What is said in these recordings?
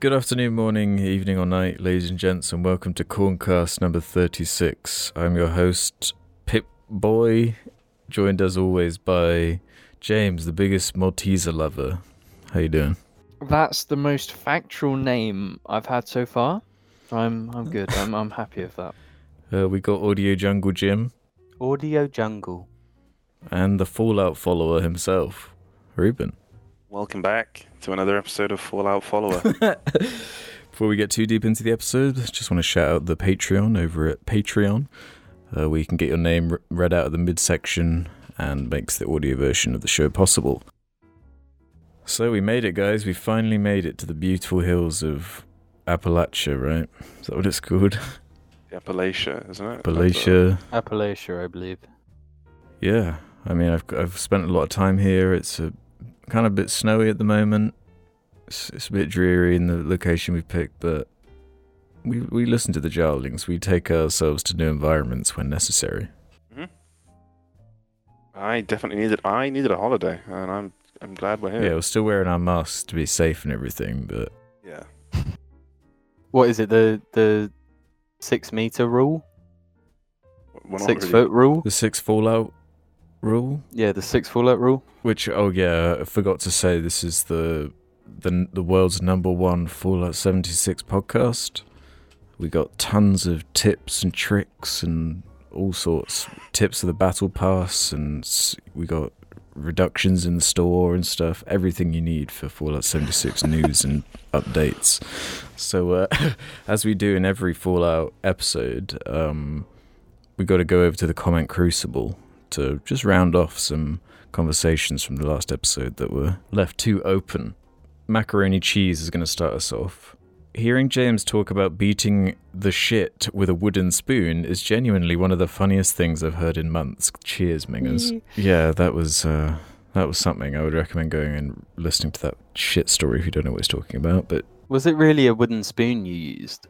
Good afternoon, morning, evening, or night, ladies and gents, and welcome to Corncast number 36. I'm your host, Pip Boy, joined as always by James, the biggest Malteser lover. How you doing? That's the most factual name I've had so far. I'm I'm good. I'm I'm happy with that. Uh, we got Audio Jungle Jim Audio Jungle. and the Fallout follower himself, Ruben. Welcome back to another episode of Fallout Follower. Before we get too deep into the episode, just want to shout out the Patreon over at Patreon, uh, where you can get your name read out at the midsection and makes the audio version of the show possible. So we made it, guys. We finally made it to the beautiful hills of Appalachia, right? Is that what it's called? Appalachia, isn't it? Appalachia. Appalachia, I believe. Yeah, I mean, I've I've spent a lot of time here. It's a kind of a bit snowy at the moment. It's, it's a bit dreary in the location we picked, but we we listen to the Jarlings. We take ourselves to new environments when necessary. hmm I definitely needed. I needed a holiday, and I'm I'm glad we're here. Yeah, we're still wearing our masks to be safe and everything, but Yeah. What is it? The the six meter rule? We're six really- foot rule? the six Fallout rule, Yeah, the six fallout rule. which oh yeah, I forgot to say, this is the the the world's number one Fallout seventy six podcast. We got tons of tips and tricks and all sorts. Tips of the battle pass, and we got reductions in the store and stuff. Everything you need for Fallout 76 news and updates. So, uh, as we do in every Fallout episode, um, we got to go over to the comment crucible to just round off some conversations from the last episode that were left too open. Macaroni Cheese is going to start us off. Hearing James talk about beating the shit with a wooden spoon is genuinely one of the funniest things I've heard in months. Cheers, Mingers. Yeah, that was uh, that was something. I would recommend going and listening to that shit story if you don't know what he's talking about. But Was it really a wooden spoon you used?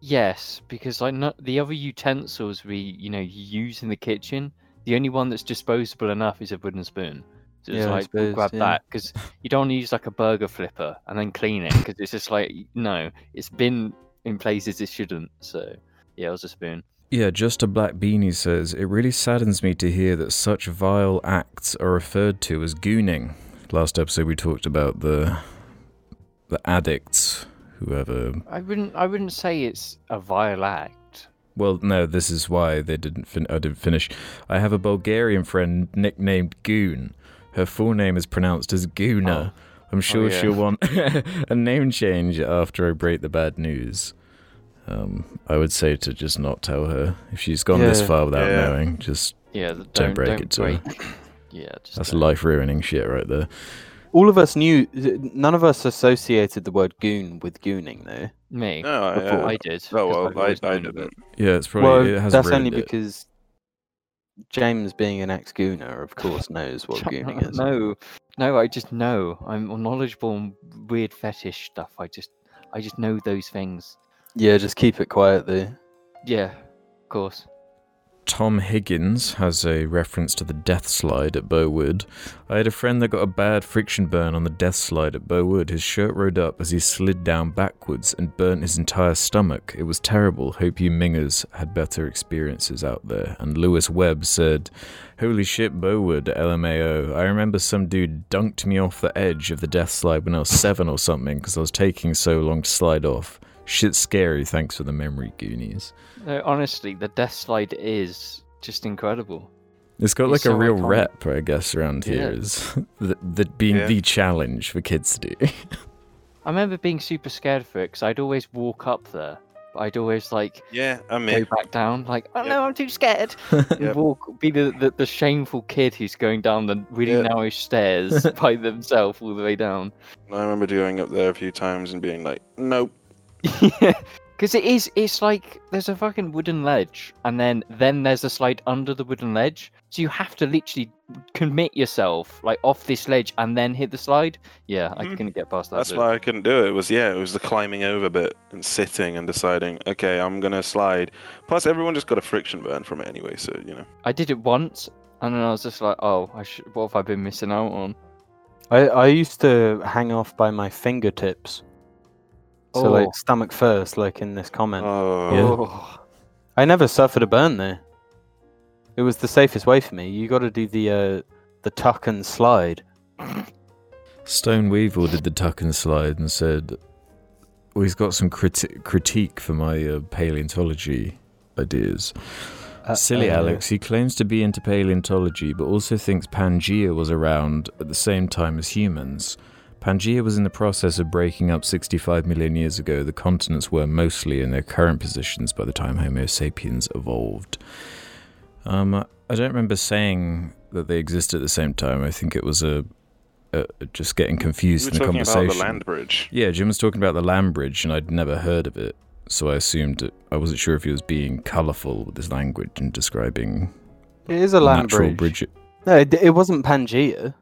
Yes, because like not the other utensils we you know you use in the kitchen, the only one that's disposable enough is a wooden spoon. So it's Yeah, I like we'll suppose, grab yeah. that because you don't want to use like a burger flipper and then clean it because it's just like no, it's been in places it shouldn't. So yeah, it was a spoon. Yeah, just a black beanie says it really saddens me to hear that such vile acts are referred to as gooning. Last episode we talked about the the addicts, whoever. I wouldn't I wouldn't say it's a vile act. Well, no, this is why they didn't. Fin- I didn't finish. I have a Bulgarian friend nicknamed Goon. Her full name is pronounced as Goona. I'm sure yeah. she'll want a name change after I break the bad news. Um, I would say to just not tell her if she's gone this far without Yeah. knowing. Just Yeah, Don't don't break don't it to her. Yeah, just that's life ruining shit right there. All of us knew. None of us associated the word goon with gooning, though. me. No, I, Before uh, I did. 'cause oh well, I've I, always I known of it. didn't. Yeah, it's probably well, it has that's only it. because James, being an ex gooner, of course, knows what gooning is. No, no, I just know. I'm knowledgeable on weird fetish stuff. I just, I just know those things. Yeah, just keep it quiet, though. Yeah, of course. Tom Higgins has a reference to the death slide at Bowood. I had a friend that got a bad friction burn on the death slide at Bowood. His shirt rode up as he slid down backwards and burnt his entire stomach. It was terrible. Hope you mingers had better experiences out there. And Lewis Webb said, Holy shit, Bowood, LMAO. I remember some dude dunked me off the edge of the death slide when I was seven or something because I was taking so long to slide off. Shit's scary, thanks for the memory, Goonies. No, honestly, the death slide is just incredible. It's got It's like a real iconic. rep, I guess, around here Yeah. is the, the being Yeah. the challenge for kids to do. I remember being super scared for it because I'd always walk up there, but I'd always like Yeah, I go mean, back down, like, oh Yep. no, I'm too scared. and Yep. walk, be the, the the shameful kid who's going down the really Yeah. narrow stairs by themselves all the way down. I remember going up there a few times and being like, nope. Yeah, because it is. It's like there's a fucking wooden ledge, and then then there's a slide under the wooden ledge. So you have to literally commit yourself like off this ledge and then hit the slide. Yeah, I Mhm. couldn't get past that. That's bit. why I couldn't do it. It was yeah, it was the climbing over bit and sitting and deciding, okay, I'm gonna slide. Plus, everyone just got a friction burn from it anyway, so you know. I did it once, and then I was just like, oh, I should. What have I been missing out on? I, I used to hang off by my fingertips So Oh. like stomach first, like in this comment. Oh, Yeah. I never suffered a burn there. It was the safest way for me. You got to do the uh, the tuck and slide. Stone Weevil did the tuck and slide and said, well, he's got some criti- critique for my uh, paleontology ideas. Uh, Silly uh, Alex, he claims to be into paleontology, but also thinks Pangea was around at the same time as humans. Pangea was in the process of breaking up 65 million years ago. The continents were mostly in their current positions by the time Homo sapiens evolved. Um, I don't remember saying that they existed at the same time. I think it was a, a just getting confused in the talking conversation. about the land bridge. Yeah, Jim was talking about the land bridge, and I'd never heard of it, so I assumed it, I wasn't sure if he was being colourful with his language and describing It is a land natural bridge. bridge. No, it, it wasn't Pangea,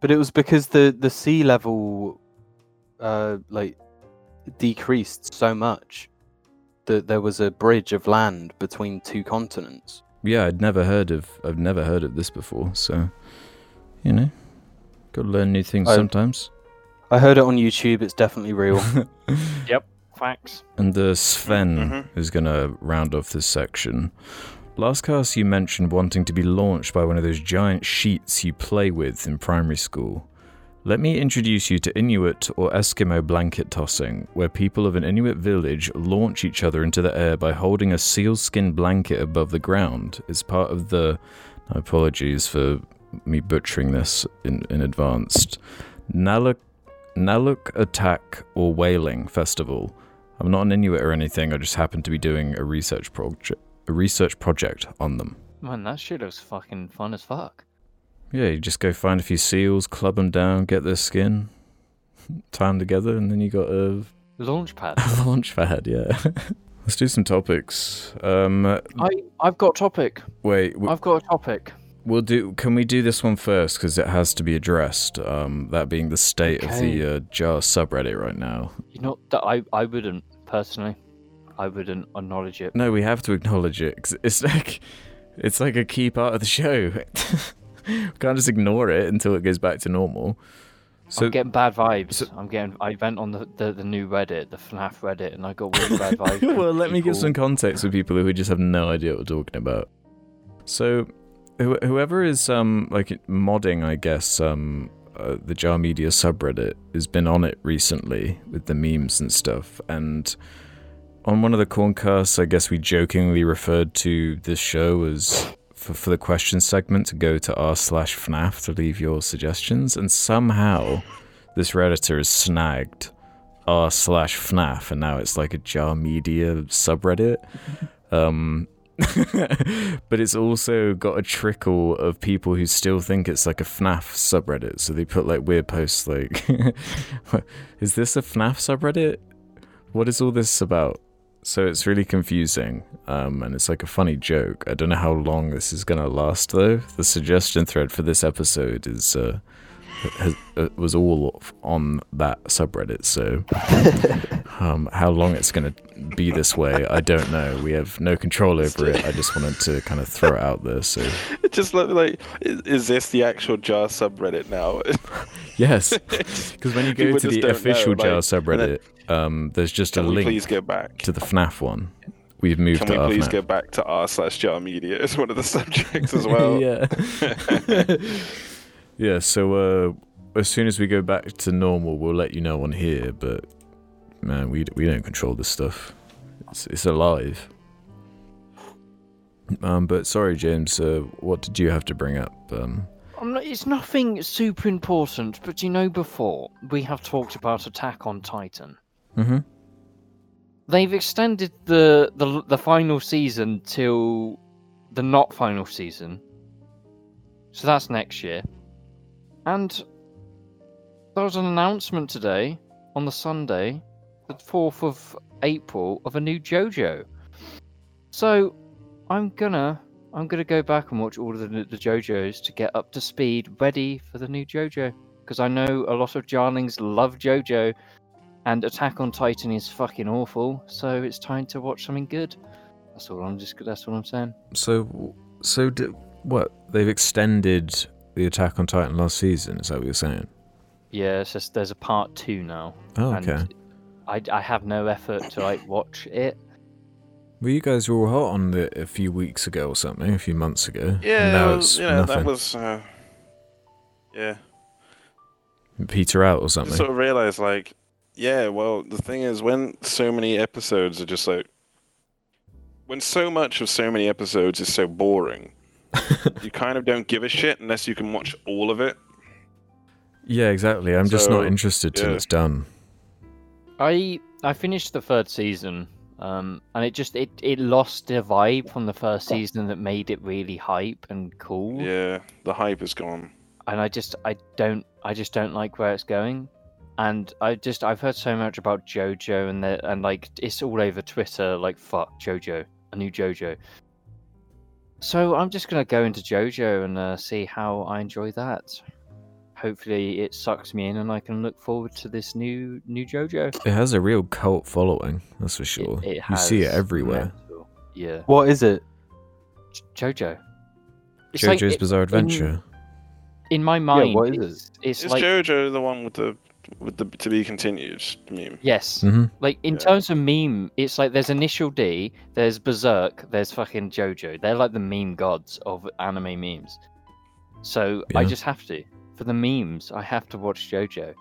but it was because the the sea level, uh, like decreased so much that there was a bridge of land between two continents. Yeah, I'd never heard of. I've never heard of this before, so you know, got to learn new things I- sometimes. I heard it on YouTube. It's definitely real. Yep, facts. And uh, Sven Mhm. is going to round off this section. Last cast, you mentioned wanting to be launched by one of those giant sheets you play with in primary school. Let me introduce you to Inuit or Eskimo blanket tossing, where people of an Inuit village launch each other into the air by holding a sealskin blanket above the ground. It's part of the. Apologies for me butchering this in, in advance. Naluk, Naluk Attack or Whaling Festival. I'm not an Inuit or anything. I just happen to be doing a research project, a research project on them. Man, that shit looks fucking fun as fuck. Yeah, you just go find a few seals, club them down, get their skin, tie them together, and then you got a, Launch pad. a launch pad. Yeah. Let's do some topics. Um, I I've got a topic. wait, w- I've got a topic. we'll do. Can we do this one first because it has to be addressed? Um, that being the state of the uh, Jar subreddit right now. You know that I I wouldn't personally. I wouldn't acknowledge it. No, we have to acknowledge it 'cause it's like it's like a key part of the show. we can't just ignore it until it goes back to normal. So I'm getting bad vibes. so- I'm getting. I went on the, the, the new Reddit, the FNAF Reddit, and I got really bad vibes. well, let me give some context for people who just have no idea what we're talking about. So, who- whoever is um like modding, I guess, um uh, the Jar Media subreddit has been on it recently with the memes and stuff, and on one of the corncasts, I guess we jokingly referred to this show as for, for the question segment to go to r slash FNAF to leave your suggestions, and somehow this redditor is snagged r slash FNAF, and now it's like a Jar Media subreddit. Um, but it's also got a trickle of people who still think it's like a FNAF subreddit. So they put like weird posts like, "Is this a FNAF subreddit? What is all this about?" So it's really confusing, um, and it's like a funny joke. I don't know how long this is gonna last though. The suggestion thread for this episode is uh, has, uh, was all on that subreddit. So um, how long it's going to be this way, I don't know. We have no control over it. I just wanted to kind of throw it out there. So It just looked like, is, is this the actual Jar subreddit now? yes, because when you go People to the official know, Jar like, subreddit, um, there's just a Can we link please go back? to the FNAF one. We've moved Can we please FNAF. go back to r slash Jar Media as one of the subjects as well? yeah. yeah. So uh, as soon as we go back to normal, we'll let you know on here. But man, we we don't control this stuff. It's, it's alive. Um, but sorry, James. Uh, what did you have to bring up? Um, I'm not, it's nothing super important, but you know, before we have talked about Attack on Titan. Hmm They've extended the the the final season till the not final season, so that's next year. And there was an announcement today on the Sunday, the fourth of April, of a new JoJo. So I'm gonna I'm gonna go back and watch all of the, the JoJos to get up to speed, ready for the new JoJo. Because I know a lot of Jarlings love JoJo, and Attack on Titan is fucking awful. So it's time to watch something good. That's all I'm just. That's all I'm saying. So so d what? They've extended the Attack on Titan last season. Is that what you're saying? Yeah, it's just there's a part two now. Oh, okay. I, I have no effort to like watch it. Well, you guys were all hot on it a few weeks ago or something, a few months ago. Yeah, and now well, it's you know, nothing. that was. Uh, yeah, Peter out or just something. sort of realized like, yeah. Well, the thing is, when so many episodes are just like, when so much of so many episodes is so boring, you kind of don't give a shit unless you can watch all of it. yeah, exactly. I'm just not interested till yeah. it's done. I I finished the third season, um, and it just it, it lost the vibe from the first season that made it really hype and cool. Yeah, the hype is gone. And I just I don't I just don't like where it's going. And I just I've heard so much about JoJo and the, and like it's all over Twitter like fuck JoJo, a new JoJo. So I'm just gonna go into JoJo and uh, see how I enjoy that. Hopefully it sucks me in and I can look forward to this new new JoJo. It has a real cult following, that's for sure. It, it you see it everywhere. mental- Yeah, What is it? J- JoJo. It's like JoJo's it- Bizarre Adventure. in my mind. what is it's, it's Is like JoJo the one with the with the to be continued meme? yes, hmm like in Yeah. terms of meme, it's like there's Initial D, there's Berserk, there's fucking JoJo. They're like the meme gods of anime memes. So I just have to for the memes. I have to watch JoJo.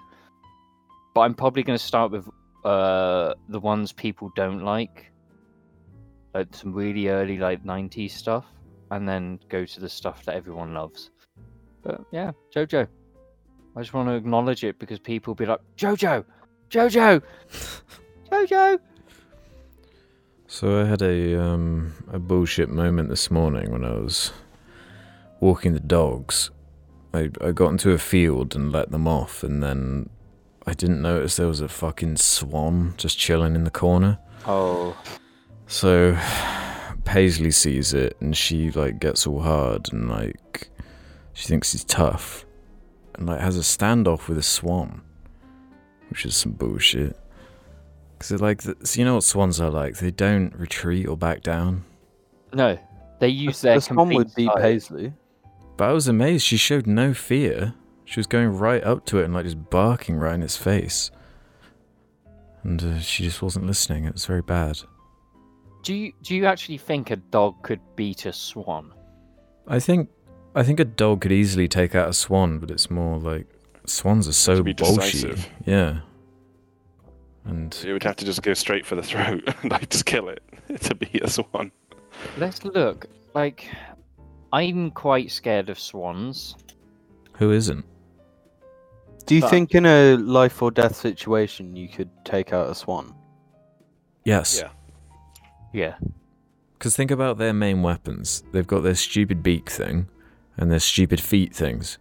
But I'm probably going to start with uh the ones people don't like, like some really early like '90s stuff, and then go to the stuff that everyone loves. But yeah, JoJo. I just want to acknowledge it because people be like, JoJo, JoJo, JoJo. So I had a um a bullshit moment this morning when I was walking the dogs. I I got into a field and let them off, and then I didn't notice there was a fucking swan just chilling in the corner. Oh, So Paisley sees it and she like gets all hard and like she thinks he's tough and like has a standoff with a swan, which is some bullshit. Because like, the, so you know what swans are like? They don't retreat or back down. no. They use their the swan would complete be. Paisley. But I was amazed. She showed no fear. She was going right up to it and like just barking right in its face. And uh, she just wasn't listening. It was very bad. Do you do you actually think a dog could beat a swan? I think I think a dog could easily take out a swan, but it's more like swans are so To be bolshy. decisive. Yeah. And You would have to just go straight for the throat, and like just kill it to be a swan. Let's look. Like, I'm quite scared of swans. who isn't? Do you But- think in a life or death situation you could take out a swan? Yes. Yeah. Yeah. Because think about their main weapons. They've got their stupid beak thing and their stupid feet things.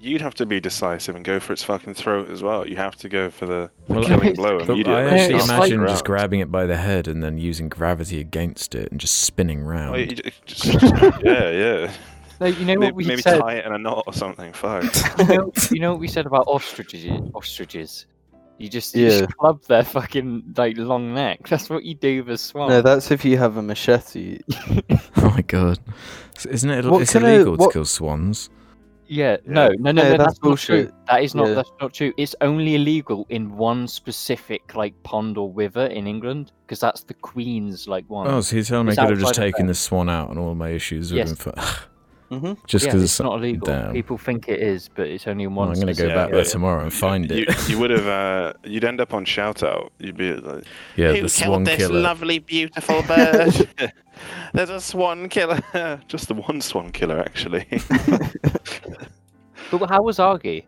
You'd have to be decisive and go for its fucking throat as well. You have to go for the, the Well, killing blow immediately. I actually It's like- imagine just grabbing it by the head and then using gravity against it and just spinning round. You ju- just- just- yeah, yeah. No, you know what Maybe, we maybe said. tie it in a knot or something. Fuck. You know, you know what we said about ostriches. Ostriches. You just, you Yeah. just club their fucking like long neck. That's what you do with a swan. No, that's if you have a machete. Oh my god. Isn't it What it's kind of- illegal what- to kill swans? Yeah, no, no, no, No, no, that's that's, not true. That is not. Yeah. That's not true. It's only illegal in one specific like pond or river in England because that's the Queen's like one. Oh, so you're telling me I could have just taken there. the swan out and all my issues would Yes. him for hmm just yeah, because it's not illegal. Damn. People think it is, but it's only in Well, one. I'm gonna go specific back yeah, there yeah. tomorrow and find you, it. You would have. Uh, you'd end up on shout out. You'd be like, Yeah, "Who the swan killed this killer. lovely, beautiful bird? There's a swan killer. Just the one swan killer, actually. But how was Argy?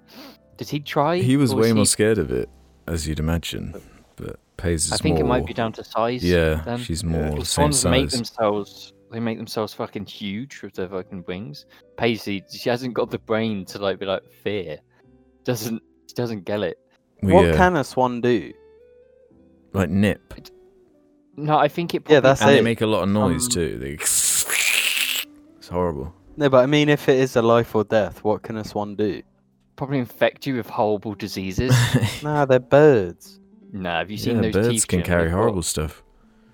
Did he try? He was or way more he- scared of it, as you'd imagine. But Pays is I think more. it might be down to size. Yeah, then. she's Yeah. more The same swans make themselves. They make themselves fucking huge with their fucking wings. Paisley, she hasn't got the brain to like be like fear. Doesn't she doesn't get it. We, what uh, can a swan do? like nip, No, I think it. Yeah, probably that's and they make a lot of noise Um, too. They, it's horrible. No, but I mean, if it is a life or death, what can a swan do? probably infect you with horrible diseases. Nah, they're birds. nah, have you seen yeah, those birds can carry horrible stuff.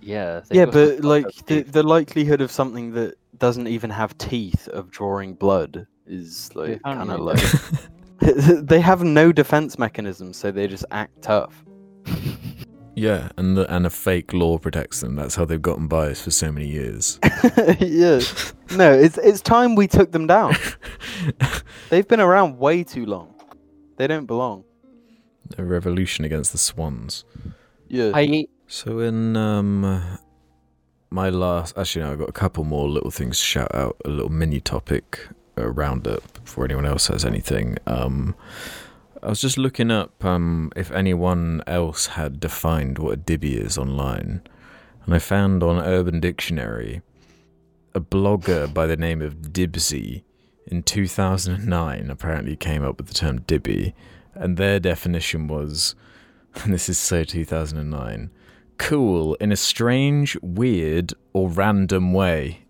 Yeah. Yeah, but like the, the likelihood of something that doesn't even have teeth of drawing blood is like kind of you low. they have no defense mechanism, so they just act tough. Yeah, and the, and a fake law protects them. That's how they've gotten by us for so many years. yeah. No, it's it's time we took them down. They've been around way too long. They don't belong. a revolution against the swans. Yeah. I So in um my last actually no, I've got a couple more little things to shout out, a little mini topic roundup before anyone else has anything. Um I was just looking up um if anyone else had defined what a dibby is online. And I found on Urban Dictionary a blogger by the name of Dibsy in 2009 apparently came up with the term dibby and their definition was and this is so 2009 cool in a strange, weird, or random way.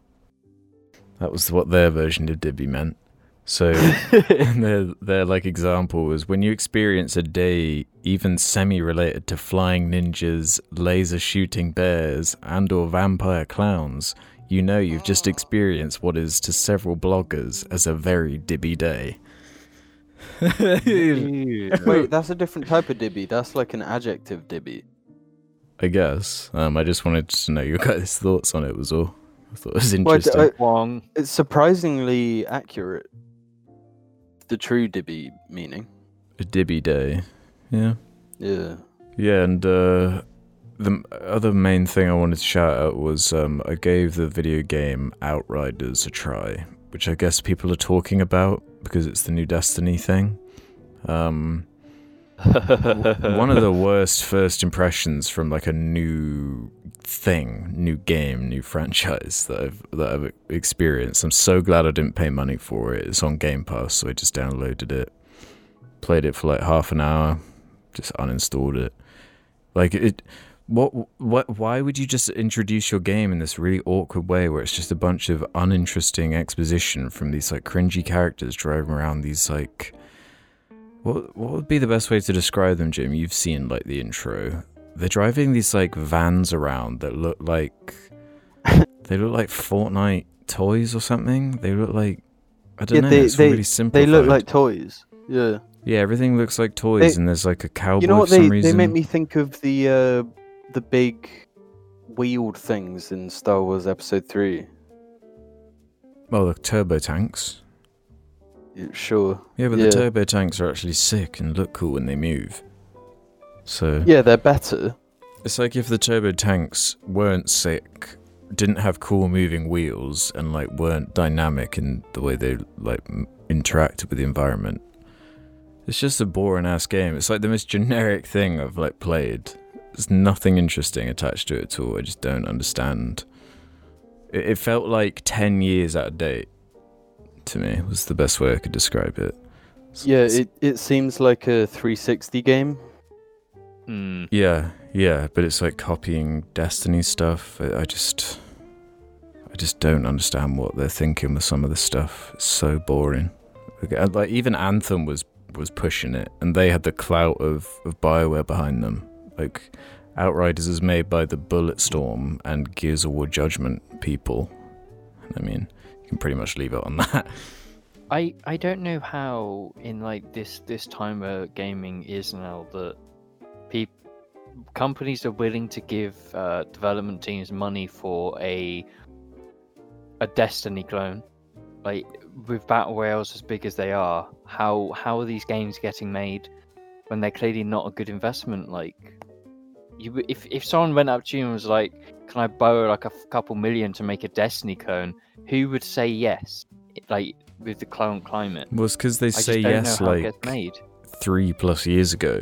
That was what their version of Dibby meant. So their their like example was when you experience a day even semi-related to flying ninjas, laser shooting bears, and or vampire clowns, you know you've just oh. experienced what is to several bloggers as a very dibby day. Wait, that's a different type of dibby. That's like an adjective dibby. I guess. Um, I just wanted to know your guys' thoughts on it. Was all. I thought it was Well, I d- interesting. I- Wong. It's surprisingly accurate. The true dibby meaning. A dibby day. Yeah. Yeah. Yeah, and uh, the other main thing I wanted to shout out was um, I gave the video game Outriders a try, which I guess people are talking about because it's the new Destiny thing. Um, one of the worst first impressions from like a new thing, new game, new franchise that I've that I've experienced. I'm so glad I didn't pay money for it. It's on Game Pass, so I just downloaded it, played it for like half an hour, just uninstalled it. Like it what what why would you just introduce your game in this really awkward way where it's just a bunch of uninteresting exposition from these like cringy characters driving around these like what what would be the best way to describe them, Jim? You've seen like the intro. They're driving these like vans around that look like they look like Fortnite toys or something. They look like I don't Yeah, know. they- it's they- really simple. They look like toys. Yeah. yeah, everything looks like toys, They- and there's like a cowboy You know what for some they reason. they make me think of the uh the big wheeled things in Star Wars Episode Three. Well, the turbo tanks. Sure. Yeah, but Yeah. the turbo tanks are actually sick and look cool when they move. So Yeah, they're better. it's like if the turbo tanks weren't sick, didn't have cool moving wheels, and like weren't dynamic in the way they like m- interacted with the environment. It's just a boring ass game. It's like the most generic thing I've like played. There's nothing interesting attached to it at all. I just don't understand. It, it felt like ten years out of date. To me, was the best way I could describe it. It's- Yeah, it, it seems like a 360 game. Hmm. Yeah, yeah, but it's like copying Destiny stuff. I, I just, I just don't understand what they're thinking with some of the stuff. It's so boring. Like, even Anthem was was pushing it, and they had the clout of of Bioware behind them. Like Outriders is made by the Bulletstorm and Gears of War Judgment people. I mean, you can pretty much leave it on that. I I don't know how in like this this time where gaming is now that people companies are willing to give uh, development teams money for a a Destiny clone. Like with battle royales as big as they are, how how are these games getting made when they're clearly not a good investment? Like you, if if someone went up to you and was like, "Can I borrow like a couple million to make a Destiny clone?" Who would say yes? Like with the clone climate. Well, it's because they I say yes know how it like three plus years ago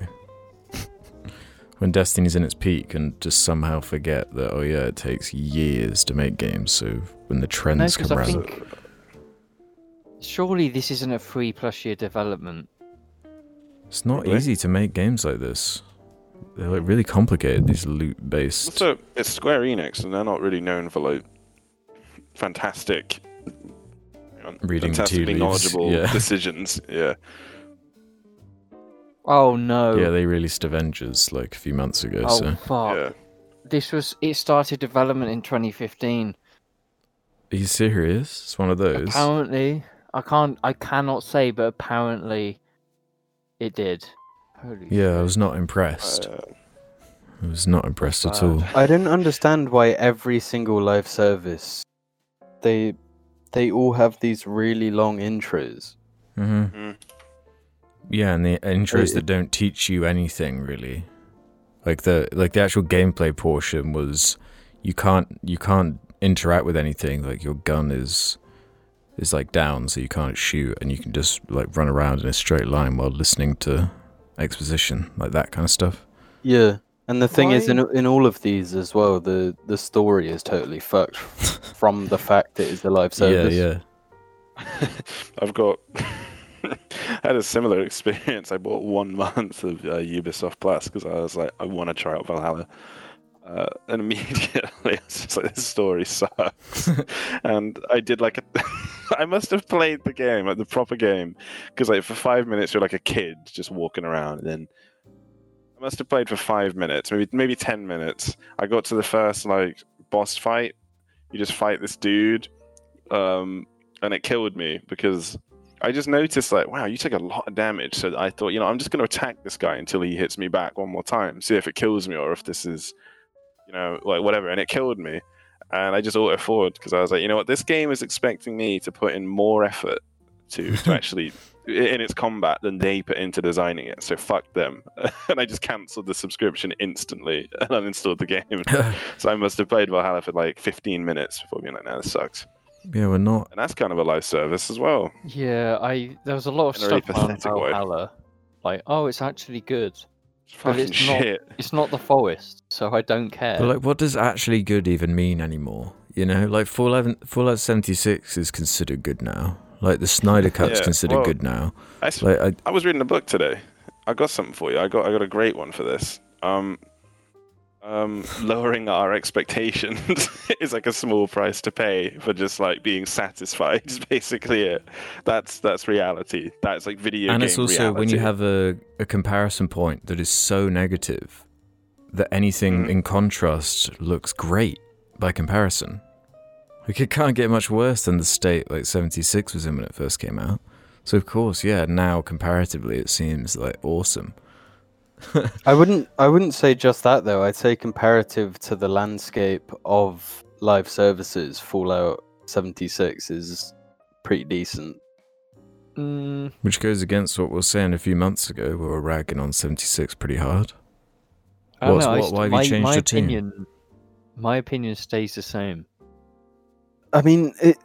when Destiny's in its peak and just somehow forget that oh yeah it takes years to make games so when the No, come I around think surely this isn't a three plus year development. it's not Really? easy to make games like this they're like really complicated these loot based Also, it's Square Enix, and they're not really known for like fantastic, Reading the tea fantastically leaves, knowledgeable yeah. decisions. Yeah, Oh no! yeah they released Avengers like a few months ago oh so fuck! yeah. This was it started development in 2015. are you serious it's one of those Apparently, I can't, I cannot say, but apparently, it did. Holy yeah I was not impressed Uh, I was not impressed at all. I don't understand why every single live service they they all have these really long intros. hmm Mm. Yeah, and the intros it- that don't teach you anything really. Like the like the actual gameplay portion was you can't you can't interact with anything. Like your gun is is like down, so you can't shoot, and you can just like run around in a straight line while listening to exposition, like that kind of stuff. Yeah. And the thing is, in in all of these as well, the the story is totally fucked from the fact that it's a live service. Yeah, I've got. I had a similar experience. I bought one month of uh, Ubisoft Plus because I was like, I want to try out Valhalla. Uh, and immediately, I was just like, this story sucks. and I did like a. I must have played the game, like the proper game, because like for five minutes you're like a kid just walking around, and then I must have played for five minutes, maybe maybe ten minutes. I got to the first like boss fight. You just fight this dude, um, and it killed me because I just noticed like, wow, you take a lot of damage. So I thought, you know, I'm just going to attack this guy until he hits me back one more time, see if it kills me or if this is, you know, like whatever. And it killed me, and I just auto forward because I was like, you know what, this game is expecting me to put in more effort to to actually in its combat than they put into designing it. So fuck them. and I just cancelled the subscription instantly and uninstalled the game. so I must have played Valhalla for like 15 minutes before being like, no, this sucks. yeah, we're not. And that's kind of a live service as well. Yeah, I there was a lot of In a really stuff on pathetic way. Valhalla. Like, oh, it's actually good. It's But fucking it's not- It's not the forest, so I don't care. But like, what does actually good even mean anymore? You know, like Fallout Fallout seventy six is considered good now. Like the Snyder Cut's Yeah, considered well- good now. I, s- Like I, I was reading a book today. I got something for you. I got I got a great one for this. Um, um, lowering our expectations is like a small price to pay for just like being satisfied. Is basically it. That's that's reality. That's like video and it's also when you have a, a comparison point that is so negative that anything Mhm. in contrast looks great by comparison. Like it can't get much worse than the state like seventy six was in when it first came out. So of course, yeah, now comparatively it seems like awesome. I wouldn't I wouldn't say just that though. I'd say comparative to the landscape of live services, Fallout 76 is pretty decent. Mm, Which goes against what we were saying a few months ago. We were ragging on 76 pretty hard. I don't What's- know, I what- why have you my, changed my your team? opinion, My opinion stays the same. I mean, it,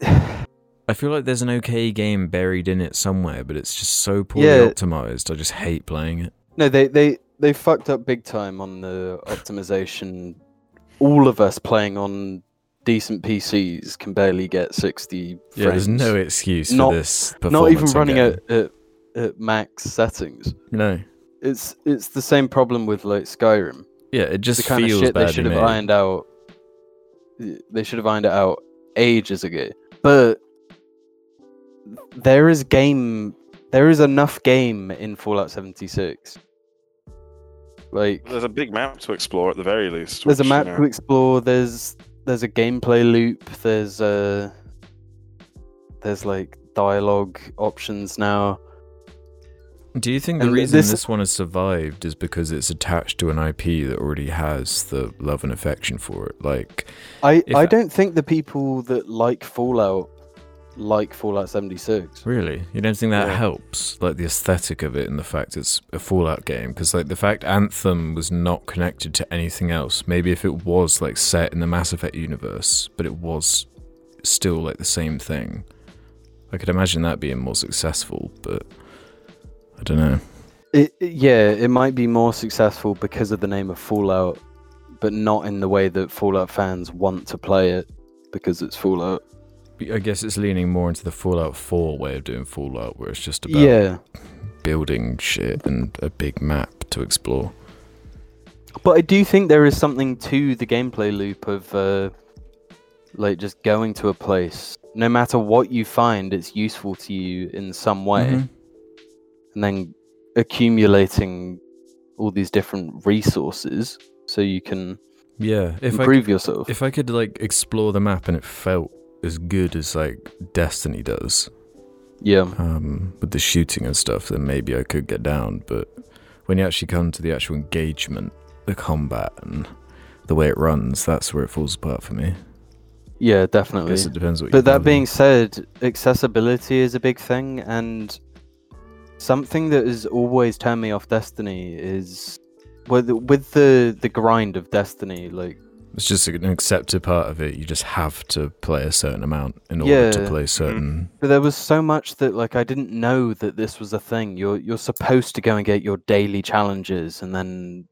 I feel like there's an okay game buried in it somewhere, but it's just so poorly Yeah. optimized. I just hate playing it. No, they they they fucked up big time on the optimization. All of us playing on decent PCs can barely get 60 frames. Yeah, there's no excuse Not- for this. not even running at, at at max settings. No. It's it's the same problem with like Skyrim. Yeah, it just the kind of feels shit they should have made. ironed out. They should have ironed it out ages ago. But there is game. There is enough game in Fallout 76. Like There's a big map to explore at the very least. there's a map you to explore. There's there's a gameplay loop. There's uh there's like dialogue options now. Do you think the And reason this- this... one has survived is because it's attached to an IP that already has the love and affection for it? Like, I I I- don't think the people that like Fallout like Fallout 76. really, you don't think that Yeah. helps? Like the aesthetic of it and the fact it's a Fallout game? Because like the fact Anthem was not connected to anything else. Maybe if it was like set in the Mass Effect universe, but it was still like the same thing. I could imagine that being more successful, but I don't know. It, yeah, it might be more successful because of the name of Fallout, but not in the way that Fallout fans want to play it because it's Fallout. I guess it's leaning more into the Fallout 4 way of doing Fallout, where it's just about Yeah, building shit and a big map to explore. but I do think there is something to the gameplay loop of uh, like just going to a place. No matter what you find, it's useful to you in some way, Mhm. and then accumulating all these different resources so you can Yeah, if I improve could, yourself. if I could like explore the map and it felt as good as like Destiny does, yeah. um, with the shooting and stuff, then maybe I could get down. But when you actually come to the actual engagement, the combat and the way it runs, that's where it falls apart for me. Yeah, I definitely. guess it depends what. But that being said, accessibility is a big thing, and something that has always turned me off Destiny is with with the the grind of Destiny. Like, it's just an accepted part of it. You just have to play a certain amount in order to play certain. but there was so much that like I didn't know that this was a thing. You're you're supposed to go and get your daily challenges, and then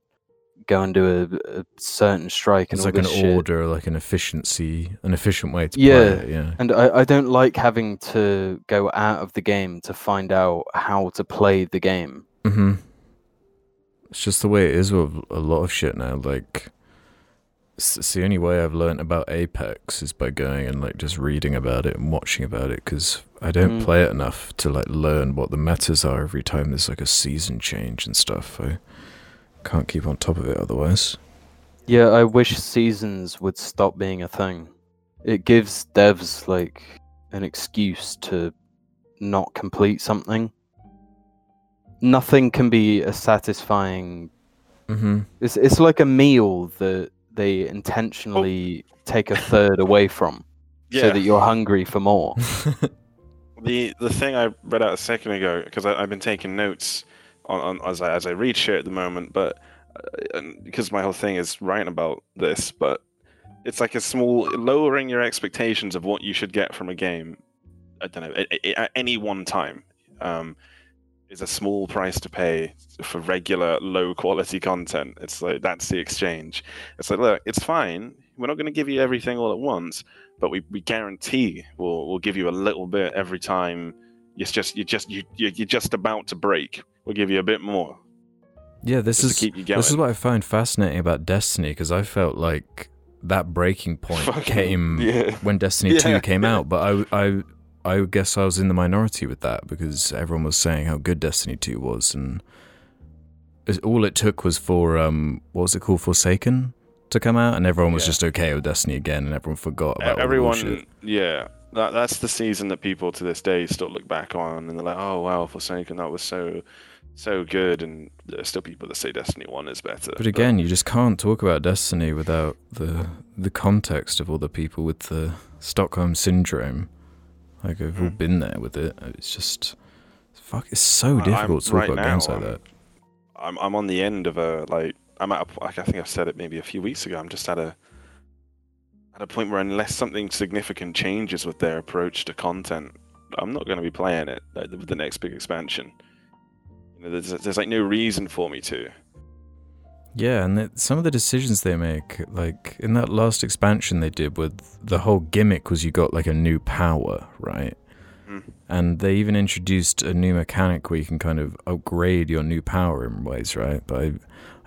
go and do a, a certain strike and It's like an shit. order, like an efficiency, an efficient way to Yeah. play it. Yeah. And I, I don't like having to go out of the game to find out how to play the game. hmm It's just the way it is with a lot of shit now. Like, it's, the only way I've learned about Apex is by going and like just reading about it and watching about it because I don't Mm. play it enough to like learn what the metas are every time there's like a season change and stuff. I can't keep on top of it otherwise. Yeah, I wish seasons would stop being a thing. It gives devs like an excuse to not complete something. Nothing can be a satisfying. Mm-hmm. It's it's like a meal that they intentionally take a third away from, so that you're hungry for more. The the thing I read out a second ago because I've been taking notes on, on as I as I read shit at the moment, but uh, because my whole thing is writing about this, but it's like a small lowering your expectations of what you should get from a game. I don't know at, at- at any one time um, is a small price to pay for regular low quality content. It's like that's the exchange. It's like look, it's fine. We're not going to give you everything all at once, but we, we guarantee we'll we'll give you a little bit every time. It's just you just you you- you're just about to break. We'll give you a bit more yeah, this is keep you going. this is what I find fascinating about Destiny because I felt like that breaking point Fucking- came yeah. when Destiny Yeah. 2 came out, but I, I, I guess I was in the minority with that because everyone was saying how good Destiny 2 was, and all it took was for um, what was it called, Forsaken, to come out, and everyone was Yeah. just okay with Destiny again, and everyone forgot about Everyone, yeah, that that's the season that people to this day still look back on and they're like, oh wow, Forsaken, that was so so good, and there's still people that say Destiny One is better. But again, you just can't talk about Destiny without the the context of all the people with the Stockholm syndrome. Like we've all Mm. been there with it. It's just fuck. It's so I- difficult to talk right about now, games like I'm- that. I'm I'm on the end of a like I'm at a, like I think I've said it maybe a few weeks ago. I'm just at a at a point where unless something significant changes with their approach to content, I'm not going to be playing it like, with the next big expansion. You know, there's there's like no reason for me to. Yeah, and it, some of the decisions they make, like in that last expansion they did, with the whole gimmick was you got like a new power, right? Mhm. And they even introduced a new mechanic where you can kind of upgrade your new power in ways, right? But I,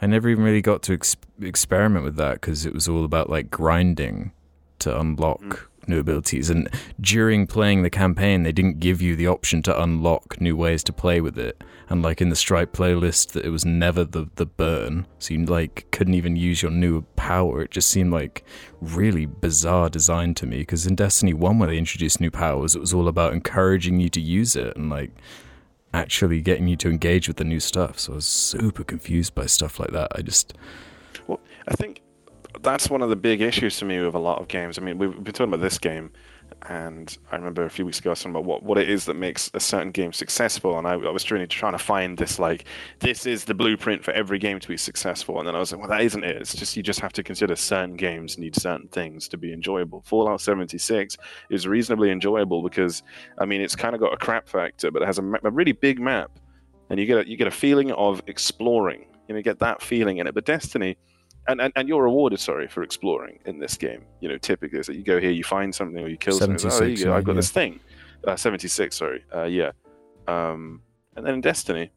I never even really got to ex- experiment with that because it was all about like grinding to unlock Mm. New abilities. And during playing the campaign, they didn't give you the option to unlock new ways to play with it. And like in the Strike playlist, that it was never the the burn, so you like couldn't even use your new power. It just seemed like really bizarre design to me. Because in Destiny One, where they introduced new powers, it was all about encouraging you to use it and like actually getting you to engage with the new stuff. So I was super confused by stuff like that. I just well, I think that's one of the big issues to me with a lot of games. I mean, we've been talking about this game, and I remember a few weeks ago I was talking about what, what it is that makes a certain game successful, and I, I was really trying to find this like this is the blueprint for every game to be successful, and then I was like, well, that isn't it. It's just you just have to consider certain games need certain things to be enjoyable. Fallout 76 is reasonably enjoyable because I mean it's kind of got a crap factor, but it has a, a really big map, and you get a, you get a feeling of exploring. You know, you get that feeling in it. But Destiny and, and, and you're rewarded, sorry, for exploring in this game. You know, typically that you go here, you find something, or you kill something. Oh, you go. I've got mean, this thing. Uh, 76, sorry. Uh, yeah. Um, and then in Destiny,